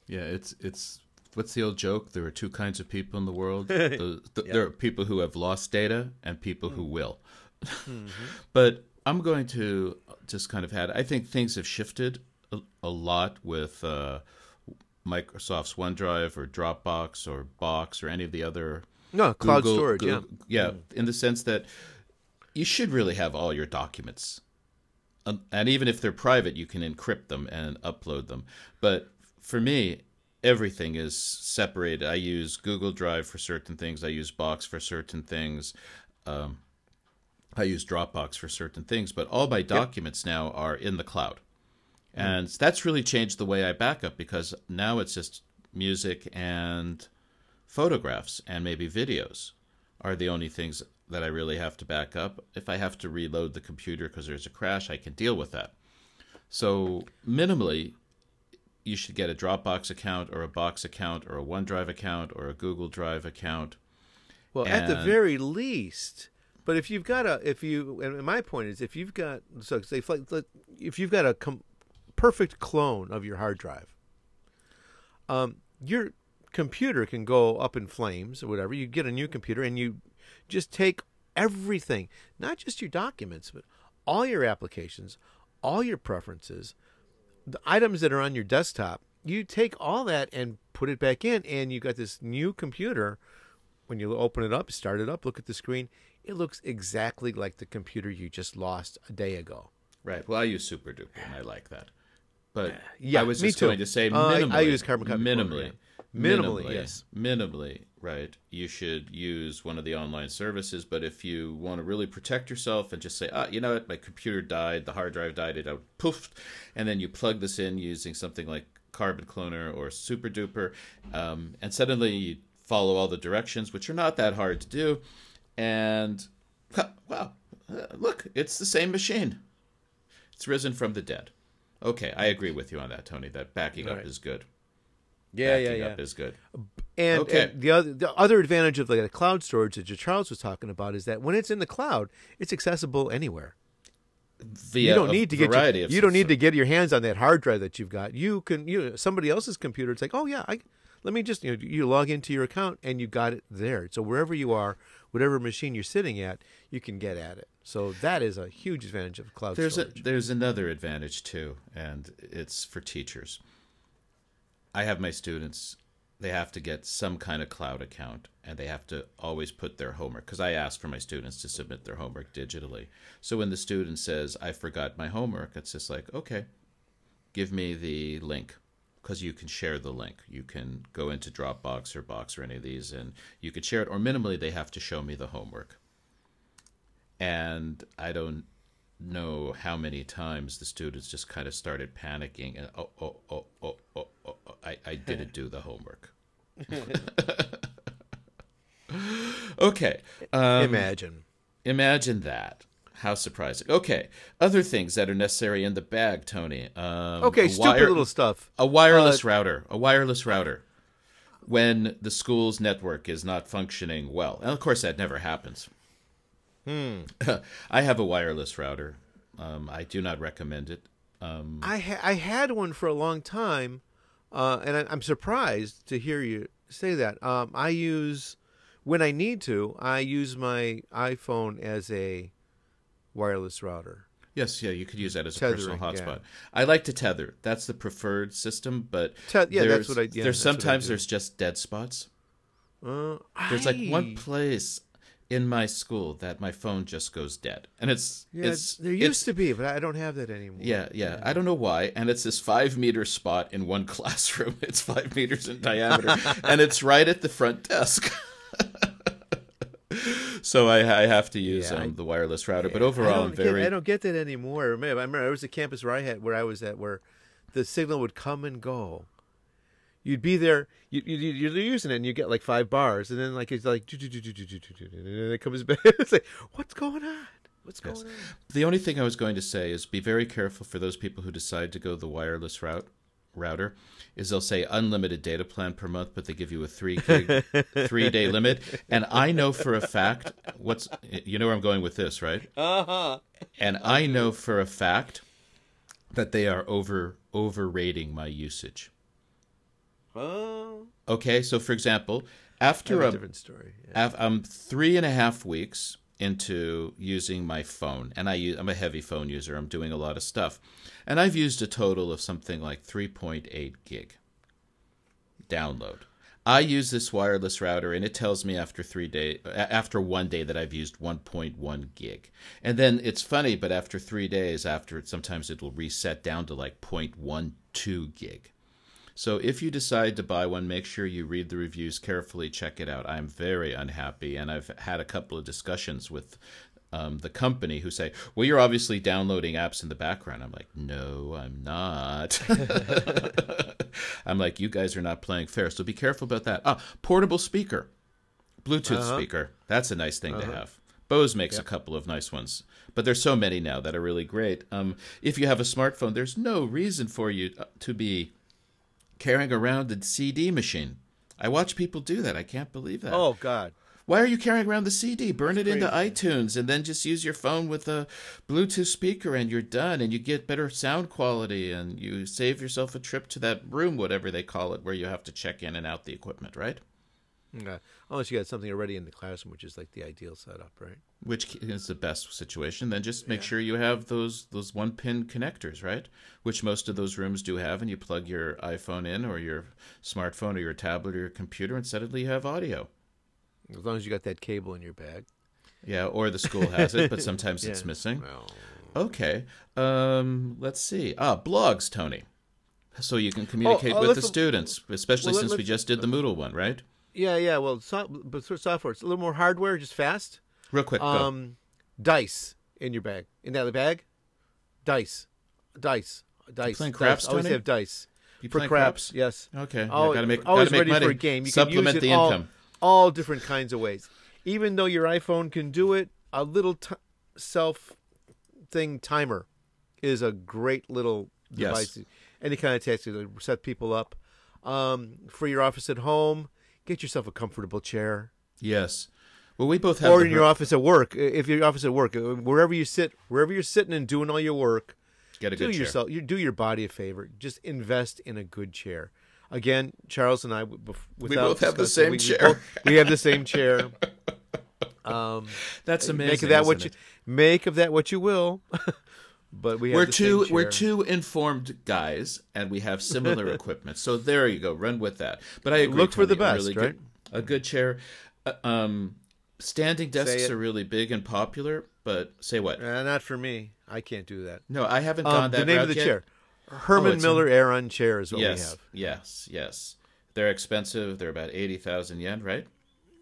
yeah, it's it's what's the old joke? There are two kinds of people in the world. the, the, There are people who have lost data and people who will. But I'm going to just kind of add. I think things have shifted a, a lot with uh, Microsoft's OneDrive or Dropbox or Box or any of the other No, cloud Google- storage. Google- yeah. yeah, in the sense that you should really have all your documents, Um, and even if they're private, you can encrypt them and upload them. But for me, everything is separated. I use Google Drive for certain things. I use Box for certain things. Um, I use Dropbox for certain things, but all my documents now are in the cloud. And that's really changed the way I back up because now it's just music and photographs and maybe videos are the only things that I really have to back up. If I have to reload the computer because there's a crash, I can deal with that. So, minimally, you should get a Dropbox account or a Box account or a OneDrive account or a Google Drive account. Well, at the very least, but if you've got a, if you, and my point is, if you've got, so say, if you've got a com- perfect clone of your hard drive, um, your computer can go up in flames or whatever. You get a new computer and you just take everything, not just your documents, but all your applications, all your preferences, the items that are on your desktop. You take all that and put it back in, and you got this new computer when you open it up, start it up, look at the screen, it looks exactly like the computer you just lost a day ago. Right. Well, I use Super Duper and I like that. But Yeah, I was just too. going to say Uh, I- minimally. I use carbon copy minimally. program. Minimally, yes. Minimally, right. You should use one of the online services, but if you want to really protect yourself and just say, ah, you know what, my computer died, the hard drive died, it out poofed, and then you plug this in using something like Carbon Cloner or Super Duper, um, and suddenly you follow all the directions, which are not that hard to do, and wow, uh, look, it's the same machine. It's risen from the dead. Okay, I agree with you on that, Tony. That backing up is good. Yeah, yeah, up is good. And, Okay. and the other the other advantage of like the cloud storage that Charles was talking about is that when it's in the cloud, it's accessible anywhere. Via you don't need to get your, you don't need to get your hands on that hard drive that you've got. You can you somebody else's computer. It's like oh yeah, I let me just you know you log into your account and you got it there. So wherever you are, whatever machine you're sitting at, you can get at it. So that is a huge advantage of cloud There's a, storage. there's another advantage too, and it's for teachers. I have my students; they have to get some kind of cloud account, and they have to always put their homework. Because I ask for my students to submit their homework digitally. So when the student says, "I forgot my homework," it's just like, okay, give me the link. Because you can share the link. You can go into Dropbox or Box or any of these, and you could share it. Or minimally, they have to show me the homework and I don't know how many times the students just kind of started panicking and oh oh oh oh oh, I, I didn't do the homework. okay, um, Imagine. imagine that. How surprising. Okay, other things that are necessary in the bag, Tony. Um, Okay, stupid wire- little stuff. a wireless router. A wireless router. When the school's network is not functioning well, and of course that never happens. Hmm. I have a wireless router. Um, I do not recommend it. Um, I ha- I had one for a long time, uh, and I, I'm surprised to hear you say that. Um, I use when I need to. I use my iPhone as a wireless router. yes, yeah, you could use that as a Tethering, personal yeah. hotspot. I like to tether. That's the preferred system, but Te- yeah, that's what I- yeah, there's I sometimes do. there's just dead spots. Uh, There's like one place in my school that my phone just goes dead, and it's Yeah, it's there it's- used to be, but I don't have that anymore. Yeah, yeah. I don't know why. And it's this five meter spot in one classroom. It's five meters in diameter. and it's right at the front desk. so I, I have to use Yeah, um, I- the wireless router. but overall, I'm don't very. Get, I don't get that anymore. I remember, I remember there was a campus where I had where I was at where the signal would come and go. You'd be there, you, you, you're using it, and you get like five bars, and then like it's like, and then it comes back. It's like, what's going on? What's going Yes. on? The only thing I was going to say is be very careful for those people who decide to go the wireless route router is they'll say unlimited data plan per month but they give you a 3 gig 3 day limit and I know for a fact what's you know where I'm going with this right Uh huh. and I know for a fact that they are over overrating my usage Oh, okay so for example after a a, different story. Yeah. Af- um, three and a half weeks into using my phone, and I use, I'm a heavy phone user. I'm doing a lot of stuff, and I've used a total of something like 3.8 gig download. I use this wireless router, and it tells me after three day, after one day that I've used 1.1 gig. And then it's funny, but after three days, after it, sometimes it will reset down to like 0.12 gig. So if you decide to buy one, make sure you read the reviews carefully, check it out. I'm very unhappy, and I've had a couple of discussions with um, the company who say, "Well, you're obviously downloading apps in the background." I'm like, "No, I'm not." I'm like, "You guys are not playing fair, so be careful about that." Ah, portable speaker, Bluetooth uh-huh. speaker. That's a nice thing uh-huh. to have. Bose makes yep. a couple of nice ones, but there's so many now that are really great. Um, if you have a smartphone, there's no reason for you uh, to be carrying around a CD machine. I watch people do that. I can't believe that. Oh God. Why are you carrying around the CD? Burn it into iTunes and then just use your phone with a Bluetooth speaker and you're done and you get better sound quality and you save yourself a trip to that room, whatever they call it, where you have to check in and out the equipment, right? Yeah. Unless you got something already in the classroom, which is like the ideal setup, right? Which is the best situation. Then just make yeah. sure you have those those one pin connectors, right? Which most of those rooms do have, and you plug your iPhone in or your smartphone or your tablet or your computer, and suddenly you have audio. As long as you got that cable in your bag. Yeah, or the school has it, but sometimes yeah. it's missing. Well... Okay. Um, let's see. Ah, blogs, Tony. So you can communicate oh, oh, with the students, especially well, since we just did the Moodle one, right? Yeah, yeah. Well, so, but software, it's a little more hardware, just fast. Real quick, um, dice in your bag. In that bag, dice, dice, dice. You playing craps, dice. Always have dice. You for craps, craps, yes. Okay, always, gotta make, always gotta ready money. for a game. You Supplement can use the all, income. All different kinds of ways. Even though your iPhone can do it, a little t- self thing timer is a great little device. Yes. Any kind of task to set people up. Um, for your office at home, get yourself a comfortable chair. Yes. Well, we both have. Or in your office at work, if your office at work, uh, wherever you sit, wherever you're sitting and doing all your work, get a do good yourself, chair. You do your body a favor. Just invest in a good chair. Again, Charles and I, without we both have the same we, chair. We, both, we, have the same chair. Um, That's amazing. Make of that what it? you make of that what you will. but we we're two we're two informed guys, and we have similar equipment. So there you go. Run with that. But I agree, look Tony, for the best. A really right? good, a good chair. Uh, um, standing desks are really big and popular. But say what? Uh, not for me. I can't do that. No, I haven't um, gone that The name of the yet. chair, Herman Oh, Miller Aeron chair is what yes, we have. yes, yes. They're expensive. They're about eighty thousand yen, right?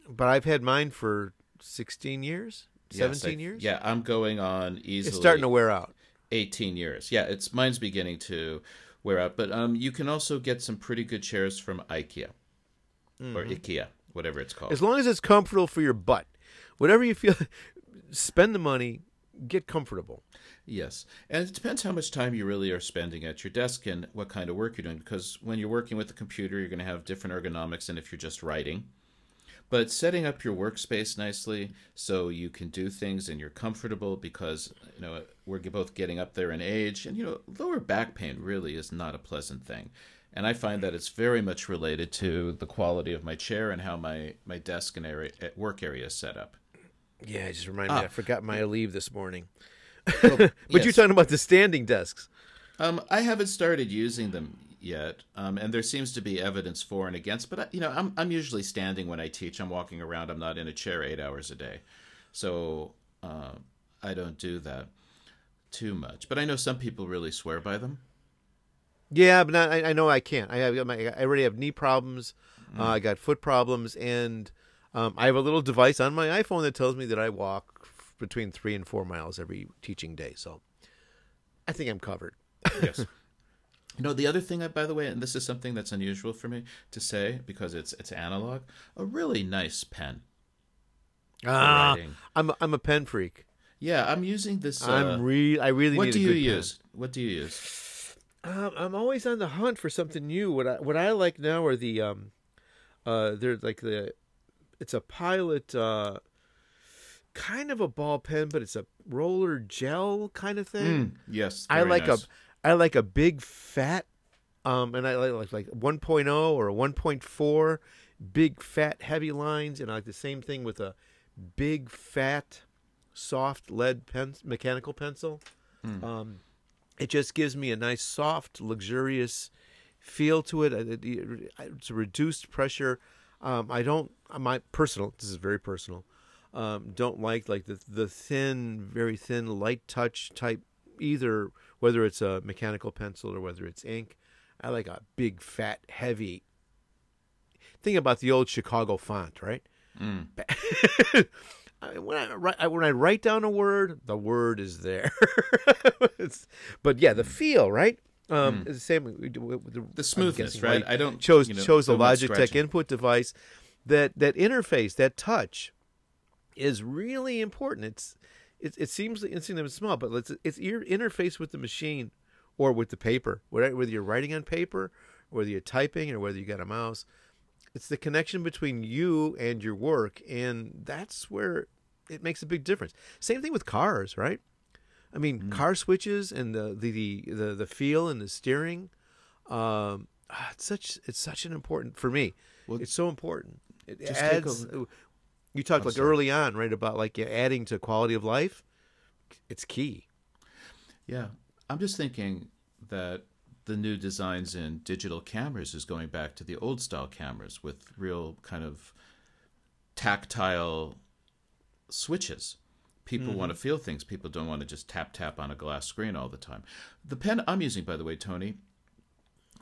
But I've had mine for sixteen years, Yes, seventeen I- years. Yeah, I'm going on easily. it's starting to wear out. 18 years. Yeah, it's mine's beginning to wear out, but um, you can also get some pretty good chairs from IKEA or IKEA, whatever it's called. Mm-hmm. As long as it's comfortable for your butt, whatever you feel, spend the money, get comfortable. yes, and it depends how much time you really are spending at your desk and what kind of work you're doing. Because when you're working with the computer, you're going to have different ergonomics than if you're just writing. But setting up your workspace nicely so you can do things and you're comfortable because you know we're both getting up there in age, and you know lower back pain really is not a pleasant thing. And I find that it's very much related to the quality of my chair and how my, my desk and area, at work area is set up. Yeah, just reminded Ah. me. I forgot my leave this morning. Well, But yes. you're talking about the standing desks. Um, I haven't started using them yet, um, and there seems to be evidence for and against. But you know, I'm I'm usually standing when I teach. I'm walking around. I'm not in a chair eight hours a day, so uh, I don't do that too much. But I know some people really swear by them. Yeah, but not, I, I know I can't. I have my, I already have knee problems. Uh, I got foot problems, and um, I have a little device on my iPhone that tells me that I walk f- between three and four miles every teaching day. So I think I'm covered. Yes. You know, the other thing, I, by the way, and this is something that's unusual for me to say because it's it's analog, a really nice pen. Ah. I'm a, I'm a pen freak. Yeah, I'm using this. Uh, I'm re I really what need do a you pen. use? What do you use? Um, I'm always on the hunt for something new. What I what I like now are the um, uh, they're like the, it's a pilot, uh, kind of a ball pen, but it's a roller gel kind of thing. Mm, yes, I like nice. a I like a big fat, um, and I like like like 1.0 or a 1.4, big fat heavy lines, and I like the same thing with a big fat soft lead pen, mechanical pencil. Um, it just gives me a nice, soft, luxurious feel to it- It's a reduced pressure. Um, I don't. My personal. This is very personal. Um, don't like like the the thin, very thin, light touch type. Either whether it's a mechanical pencil or whether it's ink. I like a big, fat, heavy. Think about the old Chicago font, right? Mm. I- when I write when I write down a word, the word is there. It's- but yeah, the mm. feel, right? Um, mm. it's the same. with The, The smoothness, guessing right? I don't chose you know, chose the Logitech scratching. input device. That that interface, that touch, is really important. It's it, it seems insignificant small, but it's it's your interface with the machine or with the paper, whether whether you're writing on paper, whether you're typing, or whether you got a mouse. It's the connection between you and your work, and that's where it makes a big difference. Same thing with cars, right? I mean, Mm-hmm. car switches and the the the the, the feel and the steering. Um, ah, it's such it's such an important for me. Well, it's so important. It adds. a- you talked I'm like sorry. early on, right, about like adding to quality of life. It's key. Yeah, I'm just thinking that the new designs in digital cameras is going back to the old style cameras with real kind of tactile switches. People want to mm-hmm. feel things. People don't want to just tap tap on a glass screen all the time. The pen I'm using, by the way, Tony,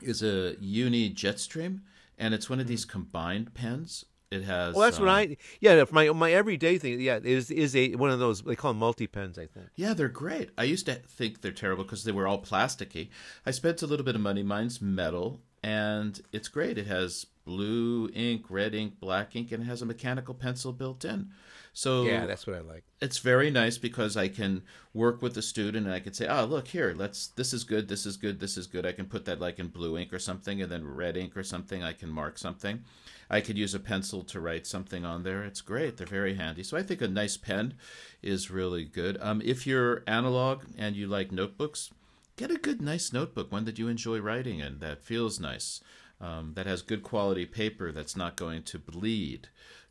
is a Uni Jetstream, and it's one of mm-hmm. these combined pens. It has. Well, that's what um, I. Yeah, for my my everyday thing. Yeah, is is a one of those they call them multi pens. I think. Yeah, they're great. I used to think they're terrible because they were all plasticky. I spent a little bit of money. Mine's metal, and it's great. It has blue ink, red ink, black ink, and it has a mechanical pencil built in. So Yeah, that's what I like. it's very nice because I can work with the student and I can say, "Oh, look here, let's. This is good. This is good. This is good." I can put that like in blue ink or something, and then red ink or something. I can mark something. I could use a pencil to write something on there. It's great. They're very handy. So I think a nice pen is really good. Um, if you're analog and you like notebooks, get a good, nice notebook, one that you enjoy writing in, that feels nice, um, that has good quality paper, that's not going to bleed.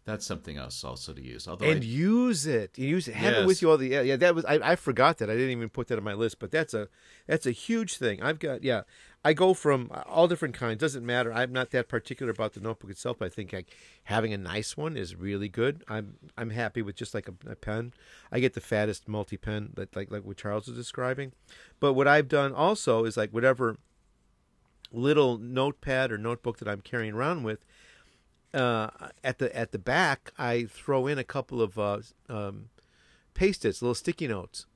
That's something else also to use. Although and I, use it. You use it. Have it with you all the. Yeah, yeah. That was. I, I forgot that. I didn't even put that on my list. But that's a that's a huge thing. I've got. Yeah, I go from all different kinds. Doesn't matter. I'm not that particular about the notebook itself. I think like having a nice one is really good. I'm I'm happy with just like a, a pen. I get the fattest multi pen that like like what Charles was describing. But what I've done also is like whatever little notepad or notebook that I'm carrying around with uh, at the at the back, I throw in a couple of uh, um, post-its, little sticky notes,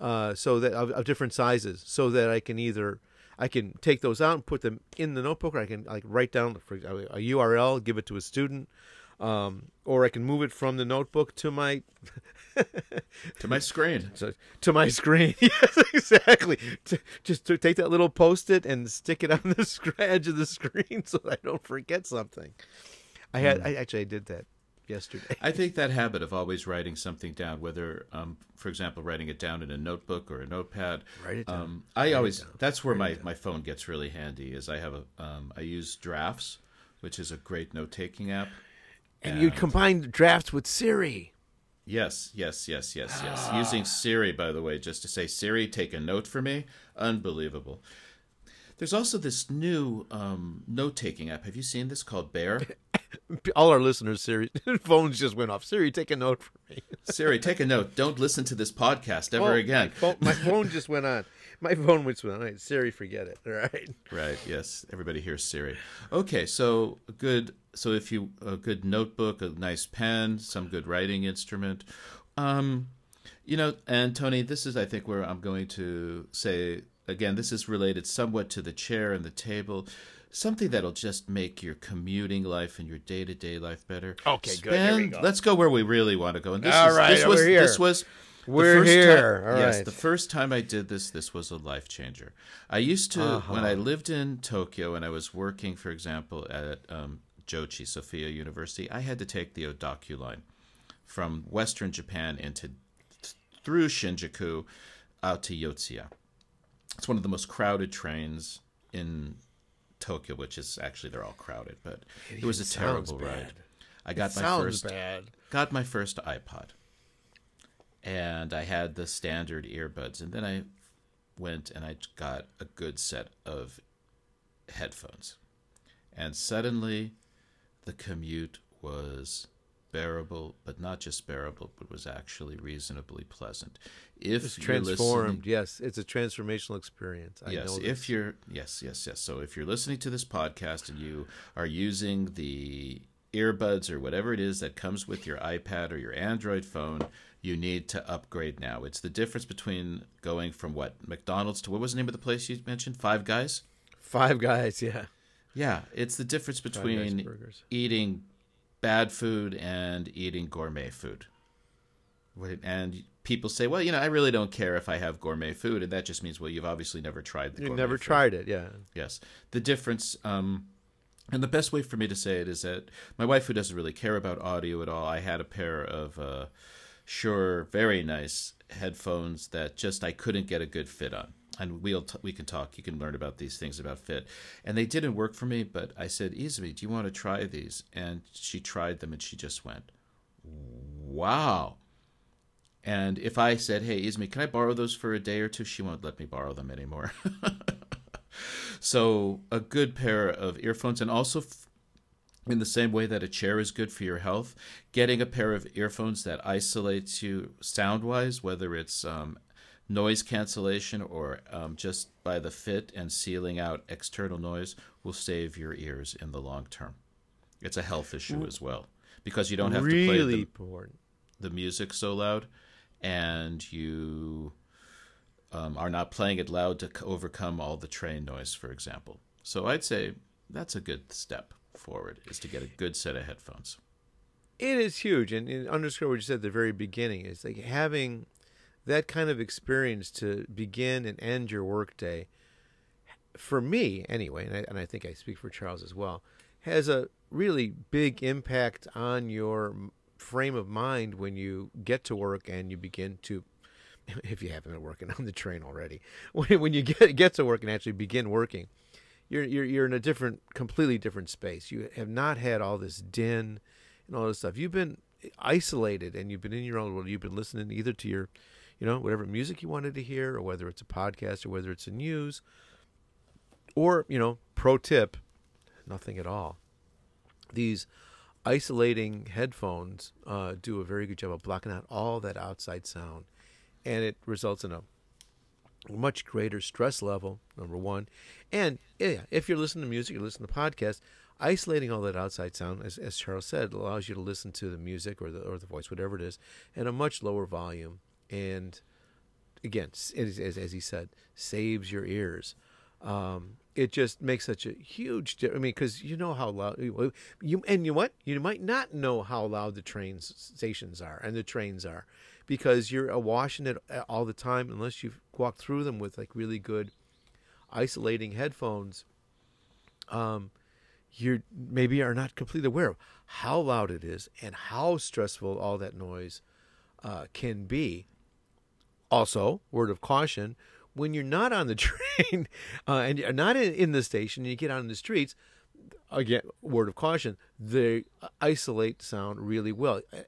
uh, so that of, of different sizes, so that I can either I can take those out and put them in the notebook, or I can like write down for a URL, give it to a student, um, or I can move it from the notebook to my to my screen. so, to my screen. yes, exactly. To, just to take that little post-it and stick it on the scr- edge of the screen so I don't forget something. I had I actually I did that yesterday. I think that habit of always writing something down, whether, um, for example, writing it down in a notebook or a notepad. Write it down. Um, I it always that's where my, my phone gets really handy. Is I have a um, I use Drafts, which is a great note taking app. And you combine drafts with Siri. Yes, yes, yes, yes, yes. Using Siri, by the way, just to say, Siri, take a note for me. Unbelievable. There's also this new um, note taking app. Have you seen this called Bear? All our listeners, Siri phones just went off. Siri, take a note for me. Siri, take a note. Don't listen to this podcast ever Oh, again. My phone, my phone just went on. My phone went on. All right, Siri, forget it. All right. Right. Yes. Everybody hears Siri. Okay. So good. So if you a good notebook, a nice pen, some good writing instrument, um, you know. And Tony, this is I think where I'm going to say again. This is related somewhat to the chair and the table. Something that'll just make your commuting life and your day to day life better. Okay, good. Here we go. Let's go where we really want to go. And this All is, right, this was we're here. this was We're here. Time, yes, right. the first time I did this, this was a life changer. I used to, Uh-huh. when I lived in Tokyo and I was working, for example, at um, Jochi Sophia University, I had to take the Odakyu line from Western Japan into through Shinjuku out to Yotsuya. It's one of the most crowded trains in Tokyo, which is actually they're all crowded, but it, was a terrible bad. ride. I got my first bad. got my first iPod. and I had the standard earbuds, and then I went and I got a good set of headphones, and suddenly the commute was bearable, but not just bearable, but was actually reasonably pleasant. If It's transformed. Yes, it's a transformational experience. I yes, know if you're yes, yes, yes. So if you're listening to this podcast and you are using the earbuds or whatever it is that comes with your iPad or your Android phone, you need to upgrade now. It's the difference between going from what McDonald's to what was the name of the place you mentioned? Five Guys. Five Guys, yeah, Yeah, it's the difference between eating bad food and eating gourmet food. And people say, well, you know, I really don't care if I have gourmet food, and that just means, well, you've obviously never tried the You gourmet never food. tried it, yeah. Yes. The difference, um, and the best way for me to say it is that my wife, who doesn't really care about audio at all, I had a pair of uh, Shure, very nice headphones that just I couldn't get a good fit on. And we'll t- we can talk. You can learn about these things about fit. And they didn't work for me, but I said, Izumi, do you want to try these? And she tried them, and she just went, "Wow." And if I said, "Hey, Izumi, can I borrow those for a day or two? She won't let me borrow them anymore. So a good pair of earphones, and also f- in the same way that a chair is good for your health, getting a pair of earphones that isolates you sound wise, whether it's um, noise cancellation or um, just by the fit and sealing out external noise, will save your ears in the long term. It's a health issue as well because you don't have to play the, important. the music so loud, and you um, are not playing it loud to overcome all the train noise, for example. So I'd say that's a good step forward is to get a good set of headphones. It is huge, and, and underscore what you said at the very beginning is like having that kind of experience to begin and end your workday. For me, anyway, and I, and I think I speak for Charles as well, has a really big impact on your frame of mind when you get to work and you begin to, if you haven't been working on the train already, when, when you get get to work and actually begin working, you're you're you're in a different, completely different space. You have not had all this din and all this stuff. You've been isolated and you've been in your own world. You've been listening either to your, you know, whatever music you wanted to hear, or whether it's a podcast or whether it's a news, or you know, pro tip, nothing at all. These isolating headphones uh, do a very good job of blocking out all that outside sound, and it results in a much greater stress level. Number one, and yeah, if you're listening to music, you're listening to podcasts. Isolating all that outside sound, as, as Charles said, allows you to listen to the music or the or the voice, whatever it is, at a much lower volume. And again, as, as, he said, saves your ears. Um, it just makes such a huge. difference. I mean, because you know how loud you and you what you might not know how loud the train stations are and the trains are, because you're awash in it all the time unless you've walked through them with like really good isolating headphones. Um, you maybe are not completely aware of how loud it is and how stressful all that noise uh, can be. Also, word of caution: when you're not on the train uh, and you're not in, in the station, and you get out in the streets. Again, word of caution: they isolate sound really well. Uh,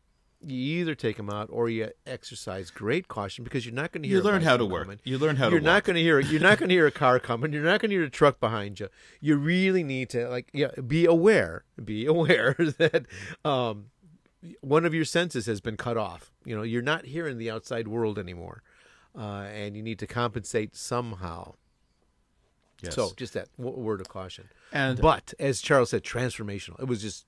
You either take them out or you exercise great caution because you're not going to hear. You a learn how to work. coming. You learn how You're to not going to hear. You're not going to hear a car coming. You're not going to hear a truck behind you. You really need to like yeah, be aware. Be aware that um, one of your senses has been cut off. You know, you're not hearing the outside world anymore, uh, and you need to compensate somehow. Yes. So, just that w- word of caution. and But as Charles said, transformational. It was just,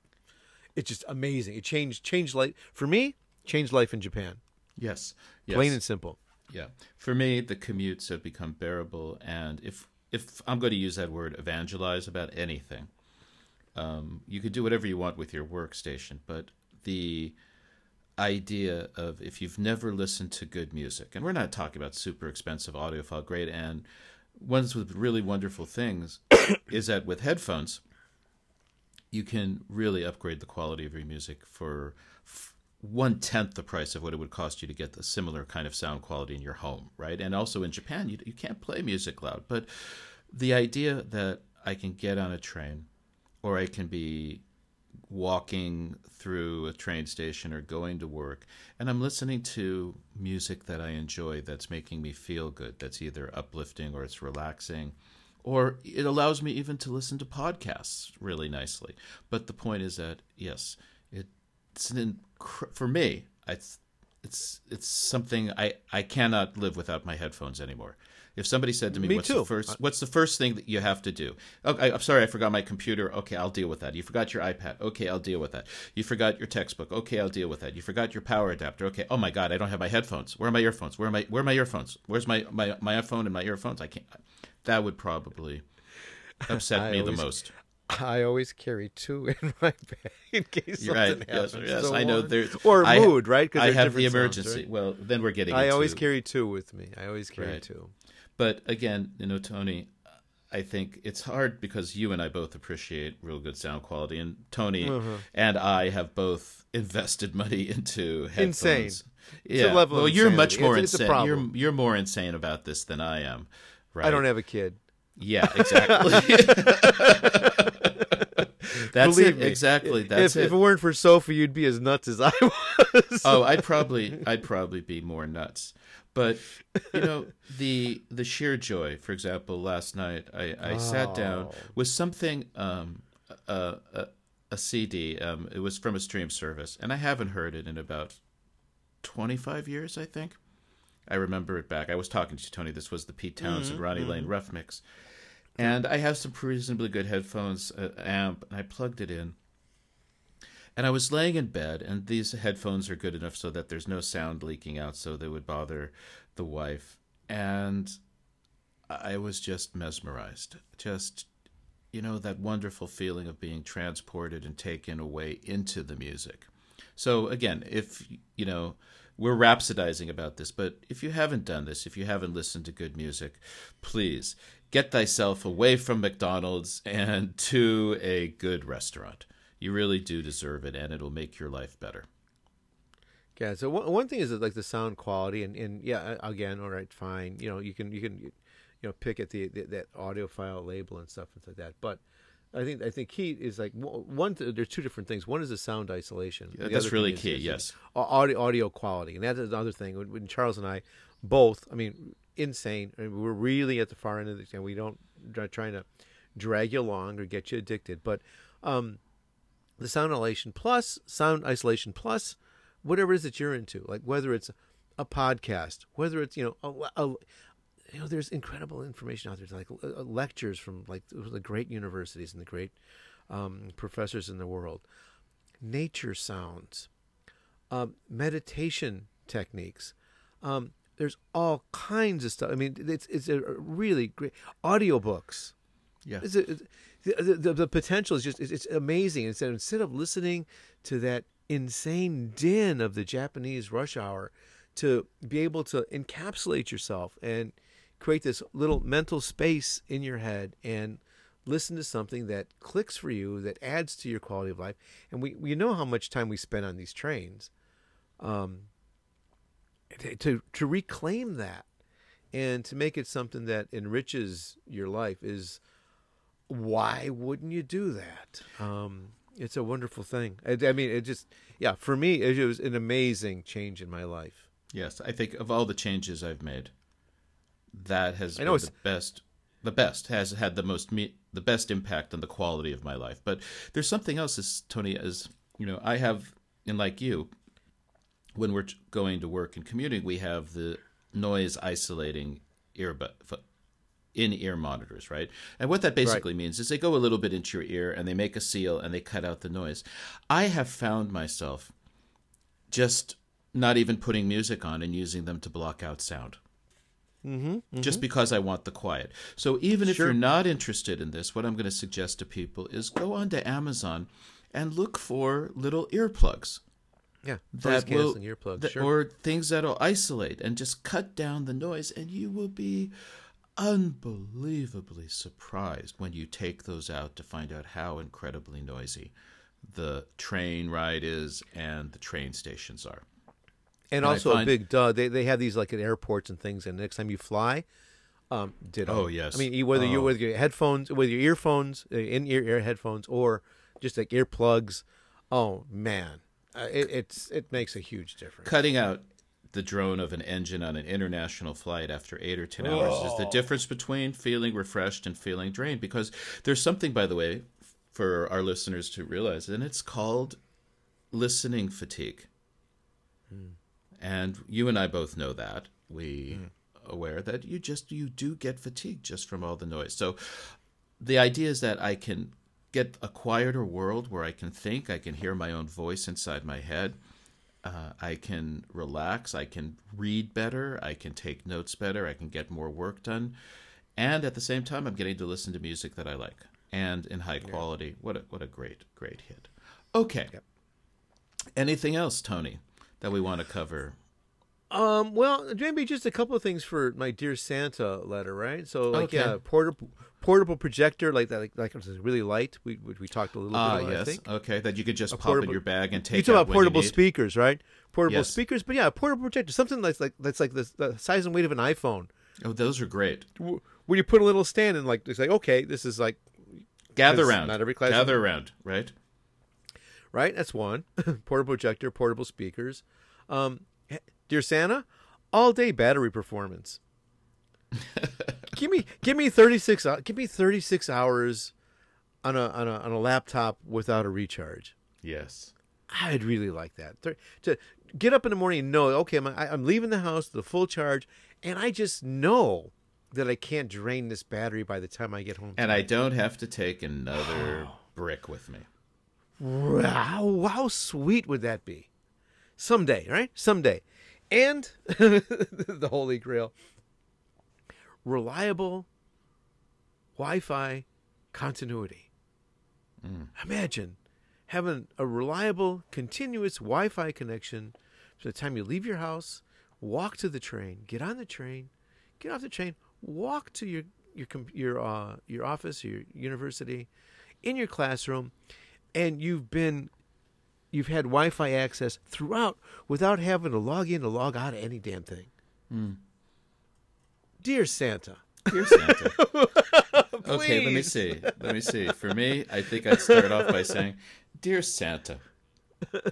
it's just amazing. It changed changed life for me. Changed life in Japan. yes, yes. Plain and simple. Yeah. For me, the commutes have become bearable, and if if I'm going to use that word, evangelize about anything, um, you could do whatever you want with your workstation, but the idea of if you've never listened to good music, and we're not talking about super expensive audiophile grade, and ones with really wonderful things, is that with headphones, you can really upgrade the quality of your music for one tenth the price of what it would cost you to get the similar kind of sound quality in your home, right? And also in Japan, you you can't play music loud, but the idea that I can get on a train, or I can be walking through a train station or going to work and I'm listening to music that I enjoy that's making me feel good, that's either uplifting or it's relaxing, or it allows me even to listen to podcasts really nicely. But the point is that, yes, it's an inc- for me, it's, it's, it's something I, I cannot live without my headphones anymore. If somebody said to me, Me "What's too. the first? What's the first thing that you have to do?" Okay, I'm sorry, I forgot my computer. Okay, I'll deal with that. You forgot your iPad. Okay, I'll deal with that. You forgot your textbook. Okay, I'll deal with that. You forgot your power adapter. Okay. Oh my God, I don't have my headphones. Where are my earphones? Where are my Where are my earphones? Where's my my my iPhone and my earphones? I can't. That would probably upset me always- the most. I always carry two in my bag in case You're something right. Happens. yes. So I know. There's or I- mood, right? 'Cause I have the different sounds, emergency. right? Well, then we're getting. I always carry two with me. I always carry Right. two. But again, you know, Tony, I think it's hard because you and I both appreciate real good sound quality, and Tony Uh-huh. and I have both invested money into headphones. Insane. Yeah. a level of well, you're much more It's- it's insane. You're you're more insane about this than I am. Right. I don't have a kid. Yeah, exactly. That's Believe it. me. Exactly. That's if, it. if it weren't for Sophie, you'd be as nuts as I was. oh, I'd probably I'd probably be more nuts. But you know the the sheer joy. For example, last night I, I sat down Oh. with something um, a, a a CD. Um, it was from a stream service, and I haven't heard it in about twenty five years. I think I remember it back. I was talking to you, Tony. This was the Pete Townshend Ronnie Lane rough mix, and I have some reasonably good headphones uh, amp, and I plugged it in. And I was laying in bed, and these headphones are good enough so that there's no sound leaking out, so they would bother the wife. And I was just mesmerized. Just, you know, that wonderful feeling of being transported and taken away into the music. So, again, if, you know, we're rhapsodizing about this, but if you haven't done this, if you haven't listened to good music, please get thyself away from McDonald's and to a good restaurant. You really do deserve it, and it'll make your life better. Yeah. So one, one thing is that, like the sound quality, and, and yeah, again, all right, fine. You know, you can you can you know pick at the, the that audiophile label and stuff and like that. But I think I think key is like one. There's two different things. One is the sound isolation. Yeah, The that's really is- key, is yes. au- audio audio quality, and that's another thing. When, when Charles and I both, I mean, insane. I mean, we're really at the far end of the and we don't trying to drag you along or get you addicted, but um, the sound isolation plus sound isolation plus whatever it is that you're into, like whether it's a podcast, whether it's you know a, a you know there's incredible information out there, like uh, lectures from like the great universities and the great um, professors in the world, nature sounds, um, meditation techniques. Um, there's all kinds of stuff. I mean, it's it's a really great audiobooks. Yeah. It's a, the, the, the potential is just it's, it's amazing. Instead instead of listening to that insane din of the Japanese rush hour, to be able to encapsulate yourself and create this little mental space in your head and listen to something that clicks for you that adds to your quality of life. And we we know how much time we spend on these trains. Um, to to reclaim that and to make it something that enriches your life is why wouldn't you do that um it's a wonderful thing i, I mean it just yeah for me it was an amazing change in my life Yes, I think of all the changes I've made, that has I know been the best. The best has had the most me- the best impact on the quality of my life. But there's something else, is Tony, as you know, I have, and like you, when we're going to work and commuting, we have the noise isolating earbud in ear monitors, right? And what that basically means is they go a little bit into your ear and they make a seal and they cut out the noise. I have found myself just not even putting music on and using them to block out sound. Mm-hmm, Just because I want the quiet. So even if Sure. you're not interested in this, what I'm going to suggest to people is go onto Amazon and look for little earplugs yeah that will earplugs that- sure or things that'll isolate and just cut down the noise and you will be unbelievably surprised when you take those out to find out how incredibly noisy the train ride is and the train stations are and I also a big duh they, they have these like at airports and things and next time you fly um ditto Oh, yes. i mean whether you Oh. whether your headphones with your earphones uh, in ear ear headphones or just like earplugs. Oh man, uh, it, it's it makes a huge difference. Cutting out the drone of an engine on an international flight after eight or ten hours is the oh. difference between feeling refreshed and feeling drained. Because there's something, by the way, for our listeners to realize, and it's called listening fatigue. Hmm. And you and I both know that. We hmm. aware that you just you do get fatigued just from all the noise. So the idea is that I can get a quieter world where I can think, I can hear my own voice inside my head. Uh, I can relax, I can read better, I can take notes better, I can get more work done. And at the same time I'm getting to listen to music that I like and in high quality. What a what a great great hit. Okay. Anything else, Tony, that we want to cover? Um, well, maybe just a couple of things for my dear Santa letter, right? So, like, Okay. yeah, portable portable projector, like that, like, like it was really light. We we, we talked a little Ah, bit about. I yes. think. Okay, that you could just pop in your bag and take. You talk about portable speakers, right? Portable Yes. speakers, but yeah, a portable projector, something that's like that's like the, the size and weight of an iPhone. Oh, those are great. Where you put a little stand and like it's like okay, this is like Gather around. not every class- Gather around, right? right. That's one portable projector, portable speakers. Um, dear Santa, all day battery performance. give me give me thirty six uh, give me thirty six hours on a on a on a laptop without a recharge. Yes. I'd really like that. To get up in the morning and know, okay, I'm, I- I'm leaving the house with a full charge, and I just know that I can't drain this battery by the time I get home. And I don't have to take another brick with me. Wow, how sweet would that be? Someday, right? Someday. And the Holy Grail reliable Wi Fi continuity. Imagine having a reliable, continuous Wi Fi connection from the time you leave your house, walk to the train, get on the train, get off the train, walk to your your your uh, your office, your university, in your classroom, and you've been you've had Wi-Fi access throughout without having to log in or log out of any damn thing. Dear Santa, Dear Santa. okay, let me see. Let me see. For me, I think I'd start off by saying, Dear Santa,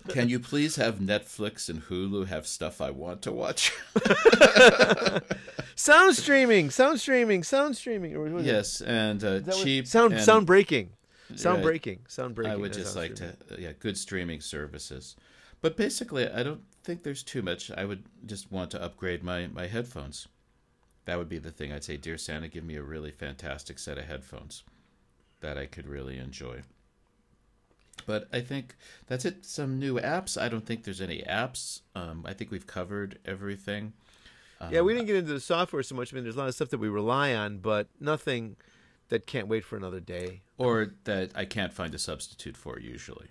can you please have Netflix and Hulu have stuff I want to watch? sound streaming, sound streaming, sound streaming. Or what is it? yes, and uh, cheap sound and- sound breaking, sound breaking, sound breaking. I would just like streaming. to, uh, yeah, good streaming services. But basically, I don't think there's too much. I would just want to upgrade my, my headphones. That would be the thing. I'd say, Dear Santa, give me a really fantastic set of headphones that I could really enjoy. But I think that's it. Some new apps. I don't think there's any apps. Um, I think we've covered everything. Yeah, we didn't get into the software so much. I mean, there's a lot of stuff that we rely on, but nothing that can't wait for another day. Or that I can't find a substitute for usually.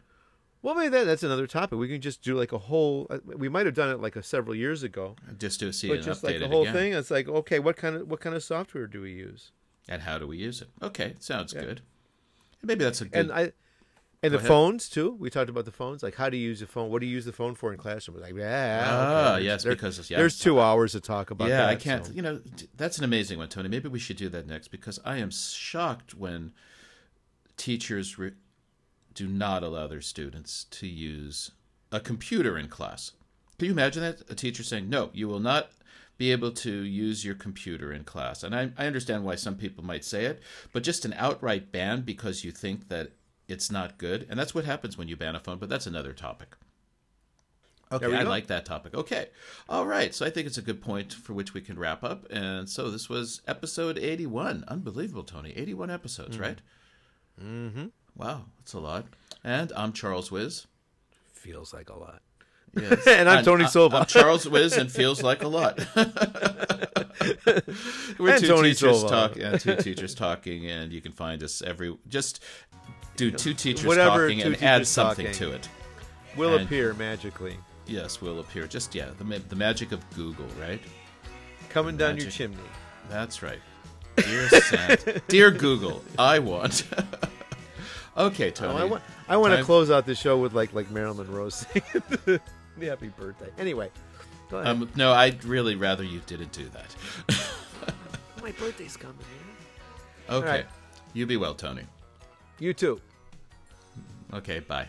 Well, maybe that, that's another topic. We can just do like a whole. uh, We might have done it like a several years ago, Just to see but and just update like the whole again. thing. It's like, okay, what kind of what kind of software do we use? And how do we use it? Okay, sounds Yeah. good. Maybe that's a good. And I and Go the ahead. phones too. We talked about the phones. Like, how do you use the phone? What do you use the phone for in classroom? Like, yeah, Ah, okay. yes, There- because yeah, there's two hours to talk about. yeah, that, I can't. so- You know, that's an amazing one, Tony. Maybe we should do that next because I am shocked when teachers re- do not allow their students to use a computer in class. Can you imagine that? A teacher saying, "No, you will not." Be able to use your computer in class. And I, I understand why some people might say it, but just an outright ban because you think that it's not good. And that's what happens when you ban a phone, but that's another topic. Okay, I go. like that topic. Okay. All right. So I think it's a good point for which we can wrap up. And so this was episode 81. Unbelievable, Tony. 81 episodes, right? Mm-hmm. Wow. That's a lot. And I'm Charles Wiz. Feels like a lot. Yes. And I'm Tony I- Silva. I'm Charles Wiz and feels like a lot. We're And two Tony teachers Silva. talking, and two teachers talking, and you can find us every just do two teachers Whatever talking two and add something talking. to it. Will And- appear magically Yes, will appear. Just yeah, the ma- the magic of Google, right? coming down your Magic. chimney. That's right. Dear Santa, dear Google, I want. okay, Oh, Tony. I want. I want to Time- close out the show with like like Marilyn Monroe singing the "Happy Birthday." Anyway, go ahead. um, no, I'd really rather you didn't do that. My birthday's coming. Okay, right. you be well, Tony. You too. Okay, bye.